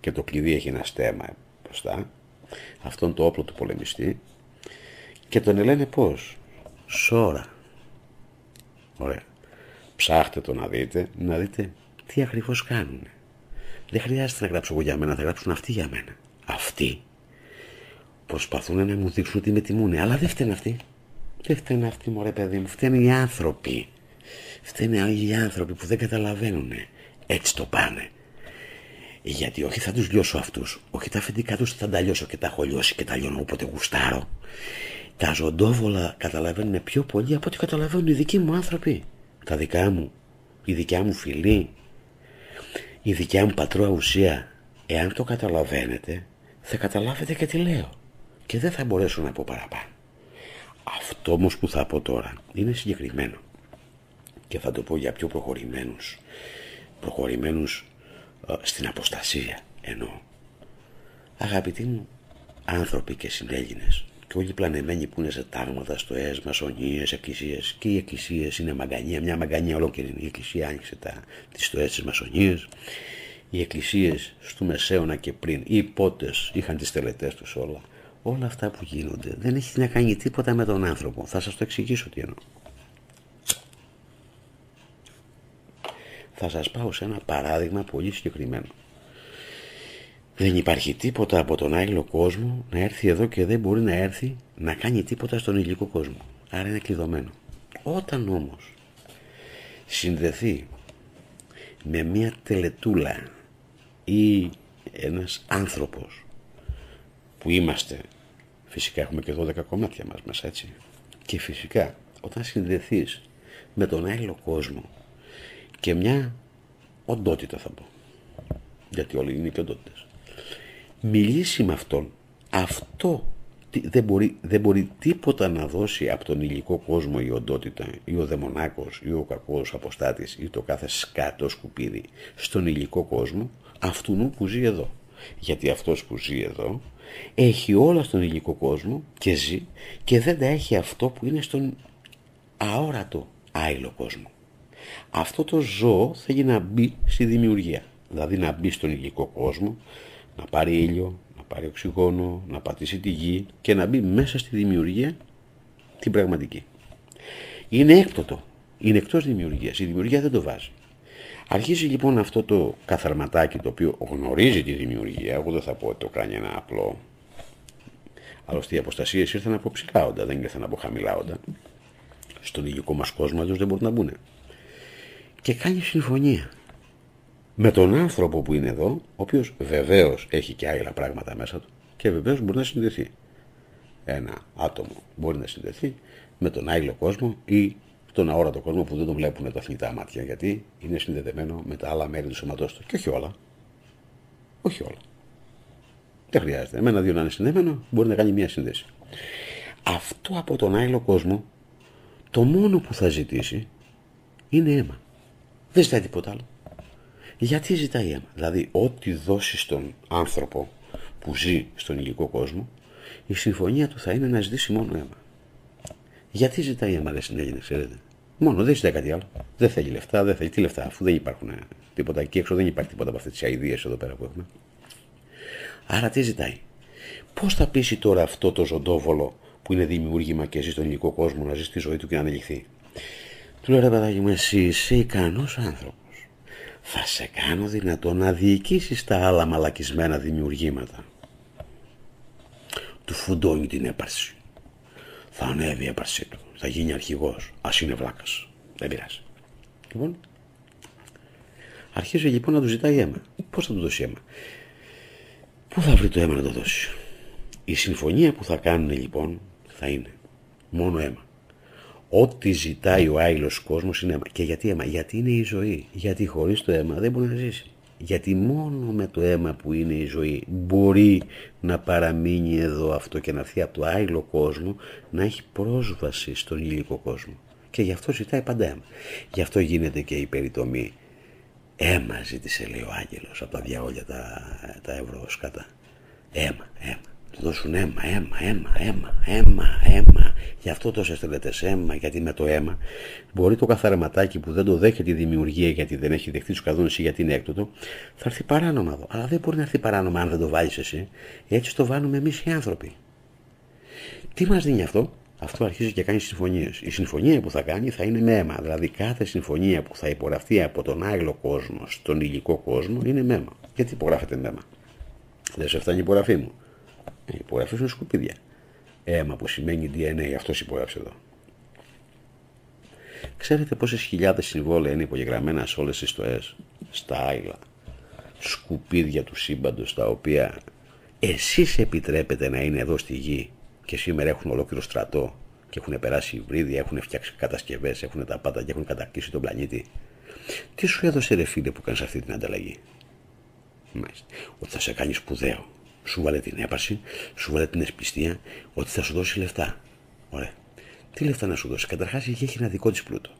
και το κλειδί έχει ένα στέμα μπροστά αυτόν το όπλο του πολεμιστή και τον λένε πώς; Σώρα ωραία. Ψάχτε το να δείτε να δείτε τι ακριβώς κάνουν δεν χρειάζεται να γράψω εγώ για μένα θα γράψουν αυτοί για μένα. Αυτοί προσπαθούν να μου δείξουν ότι με τιμούν αλλά δεν φταίνουν αυτοί. Δεν φταίνουν αυτοί μωρέ παιδί μου. Φταίνουν οι άνθρωποι. Φταίνουν οι άνθρωποι που δεν καταλαβαίνουν έτσι το πάνε. Γιατί όχι θα τους λιώσω αυτούς, όχι τα αφεντικά τους θα τα λιώσω και τα έχω λιώσει και τα λιώνω όποτε γουστάρω. Τα ζωντόβολα καταλαβαίνουν πιο πολύ από ό,τι καταλαβαίνουν οι δικοί μου άνθρωποι. Τα δικά μου, η δικιά μου φιλή, η δικιά μου πατρόα ουσία. Εάν το καταλαβαίνετε, θα καταλάβετε και τι λέω. Και δεν θα μπορέσω να πω παραπάνω. Αυτό όμως που θα πω τώρα είναι συγκεκριμένο. Και θα το πω για πιο προχωρημένους. Προχωρημένους ε, στην αποστασία εννοώ. Αγαπητοί μου άνθρωποι και συνέλληνες και όλοι οι πλανεμένοι που είναι σε τάγματα, στοές, μασονίες, εκκλησίες και οι εκκλησίες είναι μαγκανία, μια μαγκανία ολόκληρη η εκκλησία άνοιξε τα, τις στοές της μασονίας οι εκκλησίες στο Μεσαίωνα και πριν οι υπότες είχαν τις τελετές τους όλα όλα αυτά που γίνονται δεν έχει να κάνει τίποτα με τον άνθρωπο θα σας το εξηγήσω τι εννοώ θα σας πάω σε ένα παράδειγμα πολύ συγκεκριμένο δεν υπάρχει τίποτα από τον άγγελο κόσμο να έρθει εδώ και δεν μπορεί να έρθει να κάνει τίποτα στον υλικό κόσμο. Άρα είναι κλειδωμένο. Όταν όμως συνδεθεί με μια τελετούλα ή ένας άνθρωπος που είμαστε, φυσικά έχουμε και 12 κομμάτια μας μέσα έτσι, και φυσικά όταν συνδεθείς με τον άγγελο κόσμο και μια οντότητα θα πω, γιατί όλοι είναι και οντότητες, μιλήσει με αυτόν, αυτό δεν μπορεί, δεν μπορεί τίποτα να δώσει από τον υλικό κόσμο η οντότητα ή ο δαιμονάκος ή ο κακός αποστάτης ή το κάθε σκάτος σκουπίδι στον υλικό κόσμο αυτού που ζει εδώ. Γιατί αυτός που ζει εδώ έχει όλα στον υλικό κόσμο και ζει και δεν τα έχει αυτό που είναι στον αόρατο άειλο κόσμο. Αυτό το ζώο θέλει να μπει στη δημιουργία. Δηλαδή να μπει στον υλικό κόσμο, να πάρει ήλιο, να πάρει οξυγόνο, να πατήσει τη γη και να μπει μέσα στη δημιουργία την πραγματική. Είναι έκπτωτο. Είναι εκτός δημιουργίας. Η δημιουργία δεν το βάζει. Αρχίζει λοιπόν αυτό το καθαρματάκι το οποίο γνωρίζει τη δημιουργία. Εγώ δεν θα πω ότι το κάνει ένα απλό. Άλλωστε οι αποστασίες ήρθαν από ψηλά όντα, δεν ήρθαν από χαμηλά όντα. Στον υλικό μας κόσμο αλλιώ δεν μπορούν να μπουν. Και κάνει συμφωνία με τον άνθρωπο που είναι εδώ, ο οποίος βεβαίως έχει και άλλα πράγματα μέσα του και βεβαίως μπορεί να συνδεθεί. Ένα άτομο μπορεί να συνδεθεί με τον άλλο κόσμο ή τον αόρατο κόσμο που δεν τον βλέπουν τα θνητά μάτια γιατί είναι συνδεδεμένο με τα άλλα μέρη του σώματός τους. Και όχι όλα. Όχι όλα. Δεν χρειάζεται. Με ένα-δύο να είναι συνδεμένο μπορεί να κάνει μια σύνδεση. Αυτό από τον άλλο κόσμο το μόνο που θα ζητήσει είναι αίμα. Δεν ζητάει τίποτα άλλο. Γιατί ζητάει αίμα; Δηλαδή, ό,τι δώσει στον άνθρωπο που ζει στον υλικό κόσμο, η συμφωνία του θα είναι να ζητήσει μόνο αίμα. Γιατί ζητάει αίμα, δεν συνέγινε, ξέρετε; Μόνο, δεν ζητάει κάτι άλλο. Δεν θέλει λεφτά, δεν θέλει τι λεφτά, αφού δεν υπάρχουν τίποτα εκεί έξω, δεν υπάρχει τίποτα από αυτές τις αειδίε εδώ πέρα που έχουμε. Άρα τι ζητάει; Πώς θα πείσει τώρα αυτό το ζωντόβολο που είναι δημιούργημα και ζει στον υλικό κόσμο να ζει τη ζωή του και να ανελιχθεί. Του λέει ρε παιδάκι μου, εσύ είσαι ικανός άνθρωπος θα σε κάνω δυνατό να διοικήσεις τα άλλα μαλακισμένα δημιουργήματα. Του φουντώνει την έπαρση. Θα ανέβει η έπαρσή του. Θα γίνει αρχηγός. Ας είναι βλάκας. Δεν πειράζει. Λοιπόν, αρχίζει λοιπόν να του ζητάει αίμα. Πώς θα του δώσει αίμα; Πού θα βρει το αίμα να το δώσει; Η συμφωνία που θα κάνουν λοιπόν θα είναι μόνο αίμα. Ό,τι ζητάει ο άειλο κόσμος είναι αίμα. Και γιατί αίμα, γιατί είναι η ζωή. Γιατί χωρίς το αίμα δεν μπορεί να ζήσει. Γιατί μόνο με το αίμα που είναι η ζωή μπορεί να παραμείνει εδώ αυτό και να έρθει από το άειλο κόσμο να έχει πρόσβαση στον υλικό κόσμο. Και γι' αυτό ζητάει πάντα αίμα. Γι' αυτό γίνεται και η περιτομή. Αίμα ζήτησε λέει ο Άγγελος από τα διαόλια τα, τα ευρωσκάτα. Αίμα, αίμα του δώσουν αίμα, αίμα, αίμα, αίμα, αίμα, αίμα. Γι' αυτό τόσε τελετέ αίμα, γιατί με το αίμα μπορεί το καθαρματάκι που δεν το δέχεται η δημιουργία γιατί δεν έχει δεχτεί του κανόνες ή γιατί είναι έκτοτο, θα έρθει παράνομα εδώ. Αλλά δεν μπορεί να έρθει παράνομα αν δεν το βάλει εσύ. Έτσι το βάλουμε εμείς οι άνθρωποι. Τι μας δίνει αυτό, αυτό αρχίζει και κάνει συμφωνίες. Η συμφωνία που θα κάνει θα είναι με αίμα. Δηλαδή κάθε συμφωνία που θα υπογραφεί από τον άγγλο κόσμο στον υλικό κόσμο είναι με αίμα. Γιατί υπογράφεται με αίμα; Δεν σε φτάνει η υπογραφή μου. Οι υπογραφέ είναι σκουπίδια. Αίμα που σημαίνει DNA, αυτός υπογράψε εδώ. Ξέρετε πόσες χιλιάδες συμβόλαια είναι υπογεγραμμένα σε όλες τις στοέ, στα άειλα, σκουπίδια του σύμπαντος τα οποία εσείς επιτρέπετε να είναι εδώ στη γη και σήμερα έχουν ολόκληρο στρατό και έχουν περάσει υβρίδια, έχουν φτιάξει κατασκευές, έχουν τα πάντα και έχουν κατακτήσει τον πλανήτη. Τι σου έδωσε ρε φίλε που κάνεις αυτή την ανταλλαγή; Μάλιστα. Ότι θα σε κάνει σπουδαίο. Σου βάλε την έπαρση, σου βάλε την εσπιστία, ότι θα σου δώσει λεφτά. Ωραία. Τι λεφτά να σου δώσει; Καταρχάς η γη έχει ένα δικό της πλούτο.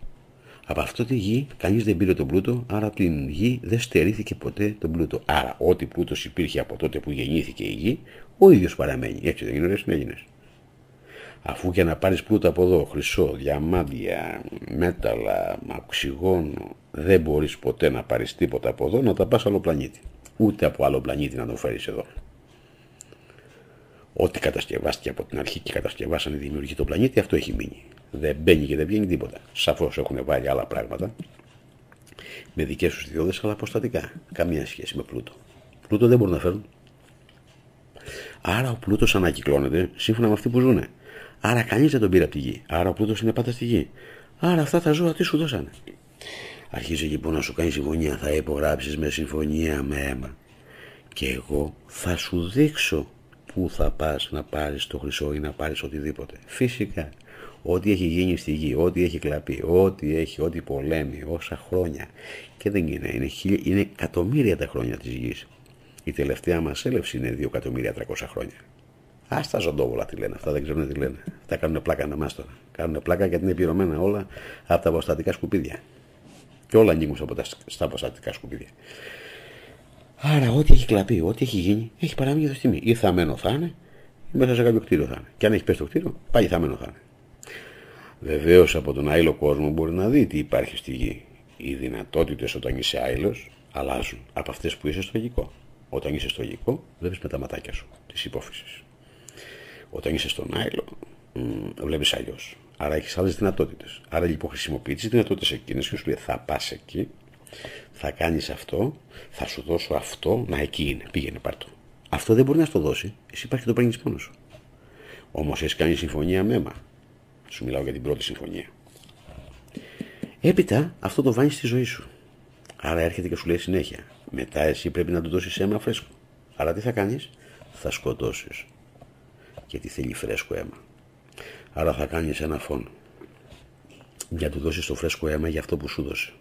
Από αυτό τη γη κανείς δεν πήρε τον πλούτο, άρα από την γη δεν στερήθηκε ποτέ τον πλούτο. Άρα, ό,τι πλούτος υπήρχε από τότε που γεννήθηκε η γη, ο ίδιος παραμένει. Έτσι δεν είναι, έγινε. Αφού για να πάρεις πλούτο από εδώ, χρυσό, διαμάντια, μέταλλα, οξυγόνο, δεν μπορείς ποτέ να πάρεις τίποτα από εδώ να τα πας άλλο πλανήτη. Ούτε από άλλο πλανήτη να το φέρεις εδώ. Ό,τι κατασκευάστηκε από την αρχή και κατασκευάσανε δημιουργεί το πλανήτη, αυτό έχει μείνει. Δεν μπαίνει και δεν βγαίνει τίποτα. Σαφώς έχουν βάλει άλλα πράγματα με δικές τους ιδιώδες, αλλά αποστατικά. Καμία σχέση με πλούτο. Πλούτο δεν μπορούν να φέρουν. Άρα ο πλούτος ανακυκλώνεται σύμφωνα με αυτοί που ζουν. Άρα κανείς δεν τον πήρε από τη γη. Άρα ο πλούτος είναι πάντα στη γη. Άρα αυτά τα ζώα τι σου δώσανε. Αρχίζει λοιπόν να σου κάνει συμφωνία. Θα υπογράψεις με συμφωνία με αίμα. Και εγώ θα σου δείξω πού θα πας να πάρεις το χρυσό ή να πάρεις οτιδήποτε. Φυσικά, ό,τι έχει γίνει στη γη, ό,τι έχει κλαπεί, ό,τι έχει, ό,τι πολέμει, όσα χρόνια. Και δεν είναι, είναι, χιλι, είναι εκατομμύρια τα χρόνια της γης. Η τελευταία μας έλευση είναι 2 εκατομμύρια 300 χρόνια. Α τα ζωντόβολα τι λένε, αυτά δεν ξέρουν τι λένε. Αυτά κάνουν πλάκα να μας τώρα. Κάνουν πλάκα γιατί είναι πληρωμένα όλα από τα αποστατικά σκουπίδια. Και όλα ανοίγουν στα αποστατικά σκουπίδια. Άρα, ό,τι έχει κλαπεί, ό,τι έχει γίνει, έχει παραμείνει εδώ στη στιγμή. Ή θαμένο θα είναι, ή μέσα σε κάποιο κτίριο θα είναι. Και αν έχεις πέσει το κτίριο, πάλι θαμένο θα είναι. Βεβαίως από τον άειλο κόσμο μπορεί να δει τι υπάρχει στη γη. Οι δυνατότητες όταν είσαι άειλος αλλάζουν από αυτές που είσαι στο γικό. Όταν είσαι στο γικό, βλέπεις με τα ματάκια σου της υπόφυσης. Όταν είσαι στον άειλο, βλέπεις αλλιώς. Άρα έχεις άλλες δυνατότητες. Άρα λοιπόν χρησιμοποιείς τις δυνατότητες εκείνες και σου λέει θα πας εκεί θα κάνεις αυτό, θα σου δώσω αυτό, να εκεί είναι, πήγαινε πάρτο. Αυτό δεν μπορεί να σου το δώσει, εσύ υπάρχει και το παίρνεις μόνος σου. Όμως έχεις κάνει συμφωνία με αίμα. Σου μιλάω για την πρώτη συμφωνία. Έπειτα αυτό το βάνει στη ζωή σου. Άρα έρχεται και σου λέει συνέχεια. Μετά εσύ πρέπει να του δώσεις αίμα φρέσκο. Άρα τι θα κάνεις, θα σκοτώσεις. Γιατί θέλει φρέσκο αίμα. Άρα θα κάνεις ένα φόνο. Για να του δώσεις το φρέσκο αίμα για αυτό που σου δώσει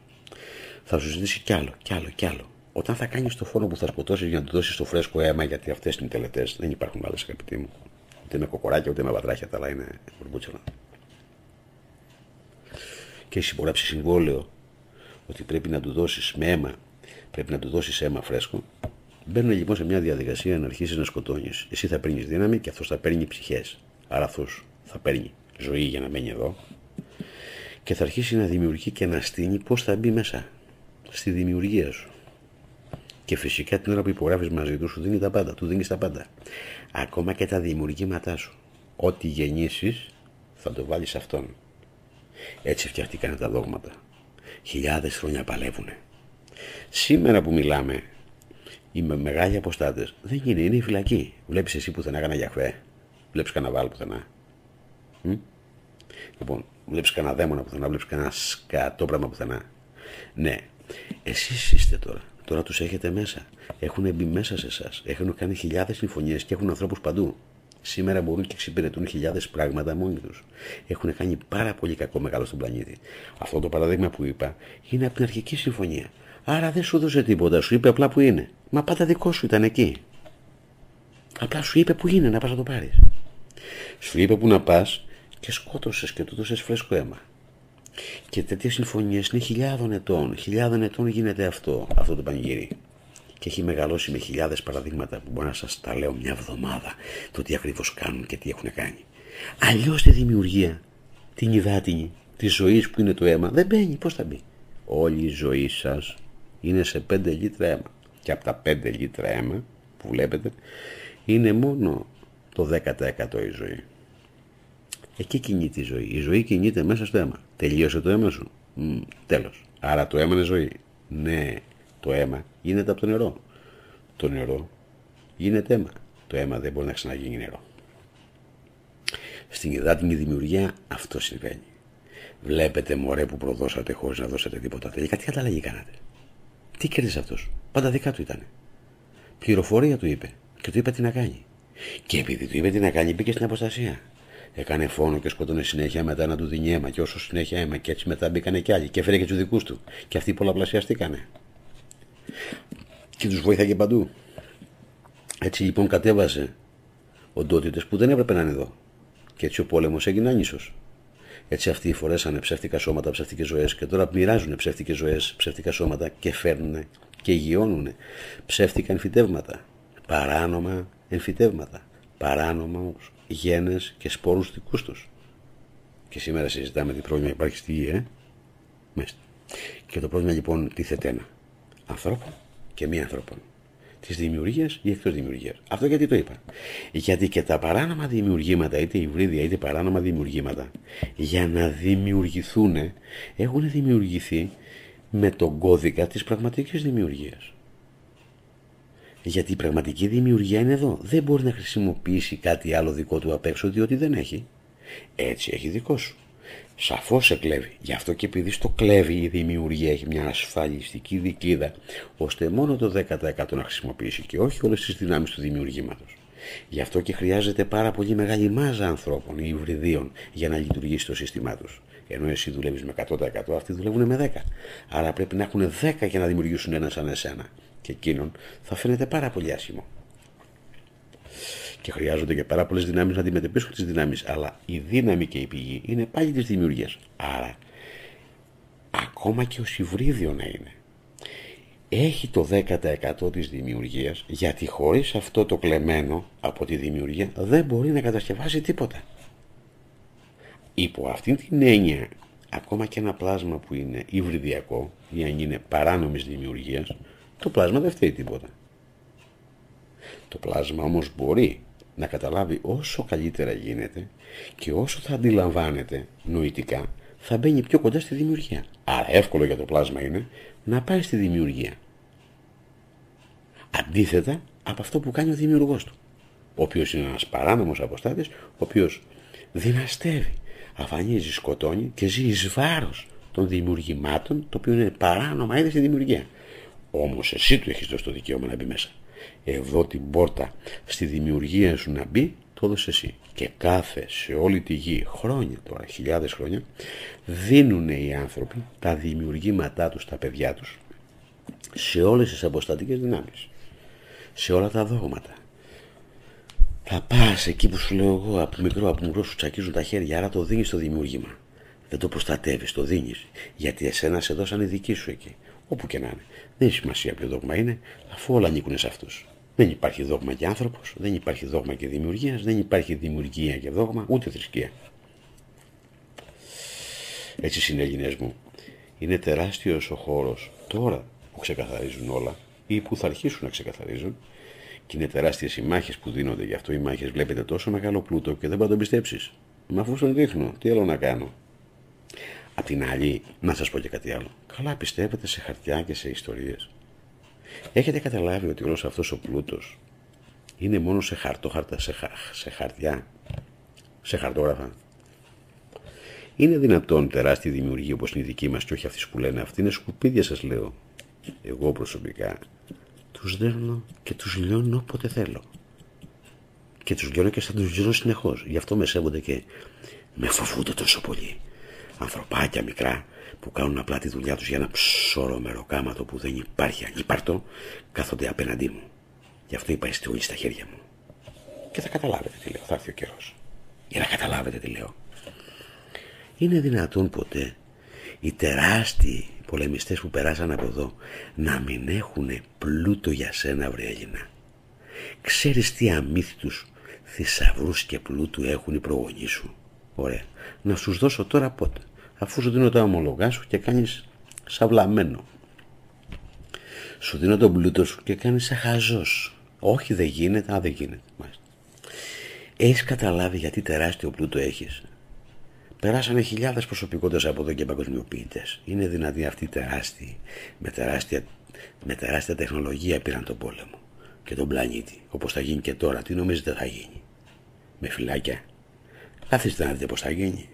θα σου ζητήσει κι άλλο, κι άλλο, κι άλλο. Όταν θα κάνεις το φόνο που θα σκοτώσει για να του δώσεις το φρέσκο αίμα, γιατί αυτές είναι οι τελετές, δεν υπάρχουν άλλες αγαπητοί μου. Ούτε με κοκοράκια, ούτε με βατράχια, τα άλλα είναι μπουρμπούτσελα. Και έχει υπογράψει συμβόλαιο ότι πρέπει να του δώσεις με αίμα, πρέπει να του δώσεις αίμα φρέσκο. Μπαίνουν λοιπόν σε μια διαδικασία να αρχίσεις να σκοτώνεις. Εσύ θα παίρνεις δύναμη και αυτός θα παίρνει ψυχές. Άρα αυτός θα παίρνει ζωή για να μένει εδώ και θα αρχίσει να δημιουργεί και να στείνει πώς θα μπει μέσα στη δημιουργία σου. Και φυσικά την ώρα που υπογράφεις μαζί του, σου δίνει τα πάντα. Του δίνεις τα πάντα. Ακόμα και τα δημιουργήματά σου. Ό,τι γεννήσεις, θα το βάλεις αυτόν. Έτσι φτιαχτήκαν τα δόγματα. Χιλιάδες χρόνια παλεύουν. Σήμερα που μιλάμε, οι μεγάλοι αποστάτες δεν είναι, είναι η φυλακή. Βλέπεις εσύ που θα για χβέ. Βλέπεις κανένα βάλ πουθενά. Μ; Λοιπόν, βλέπεις κανένα δαίμονα πουθενά, βλέπεις κανένα σκατό πράγμα πουθενά. Ναι, εσείς είστε τώρα. Τώρα τους έχετε μέσα. Έχουν μπει μέσα σε εσάς. Έχουν κάνει χιλιάδες συμφωνίες και έχουν ανθρώπους παντού. Σήμερα μπορούν και εξυπηρετούν χιλιάδες πράγματα μόνοι τους. Έχουν κάνει πάρα πολύ κακό μεγάλο στον πλανήτη. Αυτό το παράδειγμα που είπα είναι από την αρχική συμφωνία. Άρα δεν σου δώσε τίποτα, σου είπε απλά που είναι. Μα πάντα δικό σου ήταν εκεί. Απλά σου είπε που είναι να πας να το πάρεις. Σου είπε που να πας και σκότωσες και του δώσες φρέσκο αίμα. Και τέτοιες συμφωνίες είναι χιλιάδων ετών. Χιλιάδων ετών γίνεται αυτό, αυτό το πανηγύρι. Και έχει μεγαλώσει με χιλιάδες παραδείγματα που μπορώ να σας τα λέω μια εβδομάδα το τι ακριβώς κάνουν και τι έχουν κάνει. Αλλιώς τη δημιουργία, την υδάτινη, της ζωής που είναι το αίμα, δεν μπαίνει. Πώς θα μπει; Όλη η ζωή σας είναι σε 5 λίτρα αίμα. Και από τα 5 λίτρα αίμα που βλέπετε είναι μόνο το 10% η ζωή. Εκεί κινείται η ζωή. Η ζωή κινείται μέσα στο αίμα. Τελείωσε το αίμα σου. Τέλο. τέλος. Άρα το αίμα είναι ζωή. Ναι, το αίμα γίνεται από το νερό. Το νερό γίνεται αίμα. Το αίμα δεν μπορεί να ξαναγίνει νερό. Στην υδάτινη δημιουργία αυτό συμβαίνει. Βλέπετε μωρέ που προδώσατε χωρίς να δώσετε τίποτα. Τελικά τι καταλλαγή κάνατε. Τι κέρδισε αυτός. Πάντα δικά του ήταν. Πληροφορία του είπε. Και του είπε τι να κάνει. Και επειδή του είπε τι να κάνει, μπήκε στην αποστασία. Έκανε φόνο και σκοτώνε συνέχεια μετά να του δίνει αίμα. Και όσο συνέχεια αίμα, και έτσι μετά μπήκανε κι άλλοι. Και έφερε και τους δικούς του. Και αυτοί πολλαπλασιαστήκανε. Και τους βοήθαγε παντού. Έτσι λοιπόν κατέβασε οντότητε που δεν έπρεπε να είναι εδώ. Και έτσι ο πόλεμος έγινε άνισος. Έτσι αυτοί φορέσανε ψεύτικα σώματα, ψεύτικες ζωές και τώρα μοιράζουν ψεύτικες ζωές, ψεύτικα σώματα και φέρνουν και υγιώνουν ψεύτικα εμφυτεύματα. Παράνομα εμφυτεύματα. Παράνομα γένε και σπόρους δικούς τους. Και σήμερα συζητάμε τι πρόβλημα υπάρχει στη γη, ε. Μάλιστα. Και το πρόβλημα λοιπόν τίθεται ένα. Ανθρώπων και μη ανθρώπων της δημιουργίας ή εκτός δημιουργίας. Αυτό γιατί το είπα. Γιατί και τα παράνομα δημιουργήματα, είτε υβρίδια είτε παράνομα δημιουργήματα, για να δημιουργηθούν, έχουν δημιουργηθεί με τον κώδικα της πραγματικής δημιουργίας. Γιατί η πραγματική δημιουργία είναι εδώ. Δεν μπορεί να χρησιμοποιήσει κάτι άλλο δικό του απ' έξω διότι δεν έχει. Έτσι έχει δικό σου. Σαφώς σε κλέβει. Γι' αυτό και επειδή στο κλέβει η δημιουργία έχει μια ασφαλιστική δικλίδα, ώστε μόνο το 10% να χρησιμοποιήσει και όχι όλες τις δυνάμεις του δημιουργήματος. Γι' αυτό και χρειάζεται πάρα πολύ μεγάλη μάζα ανθρώπων ή υβριδίων για να λειτουργήσει το σύστημά τους. Ενώ εσύ δουλεύεις με 100%, αυτοί δουλεύουν με 10. Άρα πρέπει να έχουν 10 για να δημιουργήσουν ένας σαν εσένα. Και εκείνον θα φαίνεται πάρα πολύ άσχημο και χρειάζονται και πάρα πολλές δυνάμεις να αντιμετωπίσουν τις δυνάμεις. Αλλά η δύναμη και η πηγή είναι πάλι της δημιουργίας. Άρα, ακόμα και ο Σιβρίδιο να είναι, έχει το 10% της δημιουργίας γιατί χωρίς αυτό το κλεμμένο από τη δημιουργία δεν μπορεί να κατασκευάσει τίποτα. Υπό αυτήν την έννοια ακόμα και ένα πλάσμα που είναι υβριδιακό ή αν είναι παράνομης δημιουργίας το πλάσμα δεν φταίει τίποτα. Το πλάσμα όμως μπορεί να καταλάβει όσο καλύτερα γίνεται και όσο θα αντιλαμβάνεται νοητικά θα μπαίνει πιο κοντά στη δημιουργία. Άρα εύκολο για το πλάσμα είναι να πάει στη δημιουργία. Αντίθετα από αυτό που κάνει ο δημιουργός του. Ο οποίος είναι ένας παράνομος αποστάτης, ο οποίος δυναστεύει, αφανίζει, σκοτώνει και ζει εις βάρος των δημιουργημάτων, το οποίο είναι παράνομα ήδη στη δημιουργία. Όμως εσύ του έχεις δώσει το δικαίωμα να μπει μέσα εδώ την πόρτα στη δημιουργία σου να μπει, το έδωσες εσύ. Και κάθε σε όλη τη γη χρόνια τώρα, χιλιάδες χρόνια, δίνουν οι άνθρωποι τα δημιουργήματά τους, τα παιδιά τους, σε όλες τις αποστατικές δυνάμεις, σε όλα τα δόγματα. Θα πας εκεί που σου λέω εγώ, από μικρό, από μικρό σου τσακίζουν τα χέρια, άρα το δίνεις το δημιούργημα. Δεν το προστατεύεις, το δίνεις, γιατί εσένα σε δώσανε δική σου εκεί, όπου και να είναι. Δεν έχει σημασία ποιο δόγμα είναι, αφού όλα ανήκουν σε αυτούς. Δεν υπάρχει δόγμα και άνθρωπος, δεν υπάρχει δόγμα και δημιουργίας, δεν υπάρχει δημιουργία και δόγμα, ούτε θρησκεία. Έτσι συνέλληνες μου, είναι τεράστιος ο χώρος τώρα που ξεκαθαρίζουν όλα ή που θα αρχίσουν να ξεκαθαρίζουν και είναι τεράστιες οι μάχες που δίνονται γι' αυτό οι μάχες βλέπετε τόσο μεγάλο πλούτο και δεν μπορεί να τον πιστέψεις. Μα αφού στον δείχνω, τι άλλο να κάνω. Απ' την άλλη, να σας πω και κάτι άλλο. Καλά πιστεύετε σε χαρτιά και σε ιστορίες. Έχετε καταλάβει ότι όλος αυτός ο πλούτος είναι μόνο σε χαρτόχαρτα, σε, σε χαρτιά, σε χαρτόγραφα. Είναι δυνατόν τεράστια δημιουργία όπως είναι η δική μας και όχι αυτοί που λένε αυτή είναι σκουπίδια σας λέω. Εγώ προσωπικά τους δέρνω και τους λιώνω όποτε θέλω. Και τους λιώνω και θα τους λιώνω συνεχώς. Γι' αυτό με σέβονται και με φοβούνται τόσο πολύ. Ανθρωπάκια μικρά που κάνουν απλά τη δουλειά τους για ένα ψώρο μεροκάματο που δεν υπάρχει ανύπαρτο, κάθονται απέναντί μου. Γι' αυτό είπα είστε όλοι στα χέρια μου. Και θα καταλάβετε τι λέω, θα έρθει ο καιρός. Για να καταλάβετε τι λέω. Είναι δυνατόν ποτέ οι τεράστιοι πολεμιστές που περάσαν από εδώ να μην έχουν πλούτο για σένα βρε Έλληνα. Ξέρεις τι αμύθιτους θησαυρούς και πλούτου έχουν οι προγονείς σου. Ωραία. Να σου δώσω τώρα πότε αφού σου δίνω τα ομολογά σου και κάνεις σαυλαμένο. Σου δίνω τον πλούτο σου και κάνεις σαν χαζός. Όχι δεν γίνεται, α δεν γίνεται. Μάλιστα. Έχεις καταλάβει γιατί τεράστιο πλούτο έχεις; Περάσανε χιλιάδες προσωπικότητες από εδώ και παγκοσμιοποιητές. Είναι δυνατοί αυτοί τεράστιοι, με τεράστια, με τεράστια τεχνολογία πήραν τον πόλεμο και τον πλανήτη. Όπως θα γίνει και τώρα, τι νομίζετε θα γίνει; Με φυλάκια. Καθίστε να δείτε πώς θα γίνει.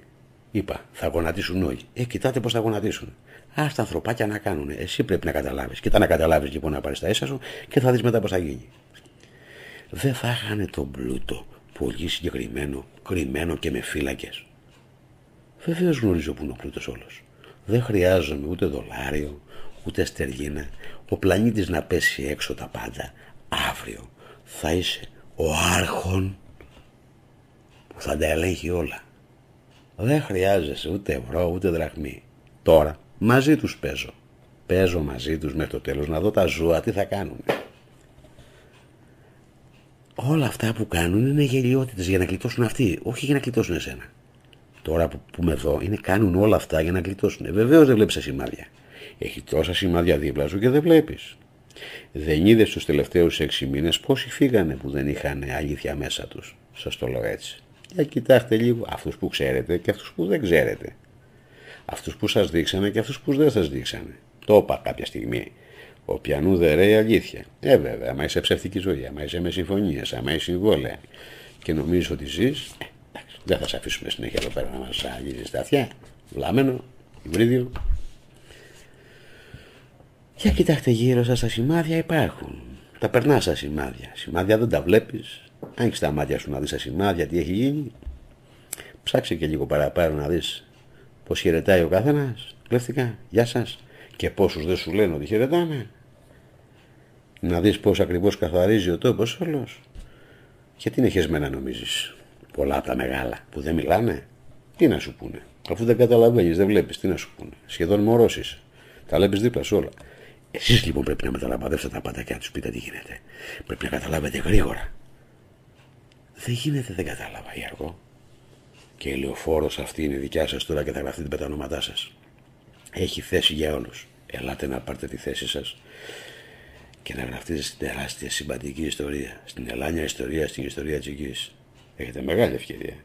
Είπα, θα γονατίσουν όλοι. Ε, κοιτάτε πώς θα γονατίσουν. Α τα ανθρωπάκια να κάνουν. Εσύ πρέπει να καταλάβεις. Κοίτα να καταλάβεις λοιπόν να πάρεις τα ίσα σου και θα δεις μετά πώς θα γίνει. Δεν θα είχαν τον πλούτο πολύ συγκεκριμένο, κρυμμένο και με φύλακες. Βεβαίως γνωρίζω που είναι ο πλούτος όλος. Δεν χρειάζομαι ούτε δολάριο, ούτε στερλίνα. Ο πλανήτης να πέσει έξω τα πάντα. Αύριο θα είσαι ο άρχον που θα τα ελέγχει όλα. Δεν χρειάζεσαι ούτε ευρώ ούτε δραχμή. Τώρα μαζί τους παίζω. Παίζω μαζί τους μέχρι το τέλος να δω τα ζώα τι θα κάνουν. Όλα αυτά που κάνουν είναι γελιότητες για να κλειτώσουν αυτοί, όχι για να κλειτώσουν εσένα. Τώρα που, που με δω είναι κάνουν όλα αυτά για να κλειτώσουν. Βεβαίως δεν βλέπεις τα σημάδια. Έχει τόσα σημάδια δίπλα σου και δεν βλέπεις. Δεν είδες τους τελευταίους έξι μήνες πόσοι φύγανε που δεν είχαν αλήθεια μέσα τους. Σας το λέω έτσι. Για κοιτάξτε λίγο αυτούς που ξέρετε και αυτούς που δεν ξέρετε. Αυτούς που σας δείξανε και αυτούς που δεν σας δείξανε. Το είπα κάποια στιγμή. Ο πιανού δεν ρέει αλήθεια. Ε, βέβαια, άμα είσαι ψεύτικη ζωή, άμα είσαι με συμφωνίες, άμα είσαι συμβόλαια και νομίζεις ότι ζεις, ε, δεν θα σε αφήσουμε συνέχεια εδώ πέρα να μας αγγίζεις τα αυτιά. Βλάμενο, υβρίδιο. Για κοιτάξτε γύρω σας τα σημάδια υπάρχουν. Τα περνά στα σημάδια. Σημάδια δεν τα βλέπεις. Άνοιξε τα μάτια σου να δεις τα σημάδια, τι έχει γίνει. Ψάξε και λίγο παραπάνω να δεις πώς χαιρετάει ο καθένας. Κλέφτηκα, γεια σας. Και πόσους δεν σου λένε ότι χαιρετάνε. Να δεις πώς ακριβώς καθαρίζει ο τόπος όλος. Γιατί είναι χεσμένα νομίζεις. Πολλά από τα μεγάλα που δεν μιλάνε. Τι να σου πούνε. Αφού δεν καταλαβαίνεις, δεν βλέπεις, τι να σου πούνε. Σχεδόν μωρώσεις. Τα βλέπεις δίπλα σου όλα. Εσείς λοιπόν πρέπει να μεταλαμπαδεύσετε τα πάντα και να τους πείτε τι γίνεται. Πρέπει να καταλάβετε γρήγορα. Δεν γίνεται, δεν κατάλαβα, η αργό. Και η λεωφόρος αυτή είναι δικιά σας τώρα και θα γραφτείτε τα ονόματά σας. Έχει θέση για όλους. Ελάτε να πάρετε τη θέση σας και να γραφτείτε στην τεράστια συμπαντική ιστορία. Στην ελάνια ιστορία, στην ιστορία της γης. Έχετε μεγάλη ευκαιρία.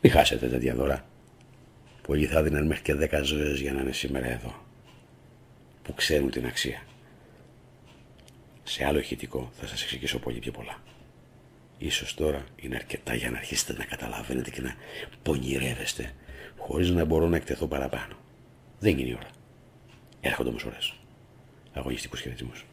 Μην χάσετε τέτοια δώρα. Πολλοί θα δίναν μέχρι και δέκα ζωές για να είναι σήμερα εδώ. Που ξέρουν την αξία. Σε άλλο ηχητικό θα σας εξηγήσω πολύ πιο πολλά. Ίσως τώρα είναι αρκετά για να αρχίσετε να καταλαβαίνετε και να πονηρεύεστε χωρίς να μπορώ να εκτεθώ παραπάνω. Δεν γίνει ώρα. Έρχονται όμως ώρες. Αγωνιστικούς χαιρετισμούς.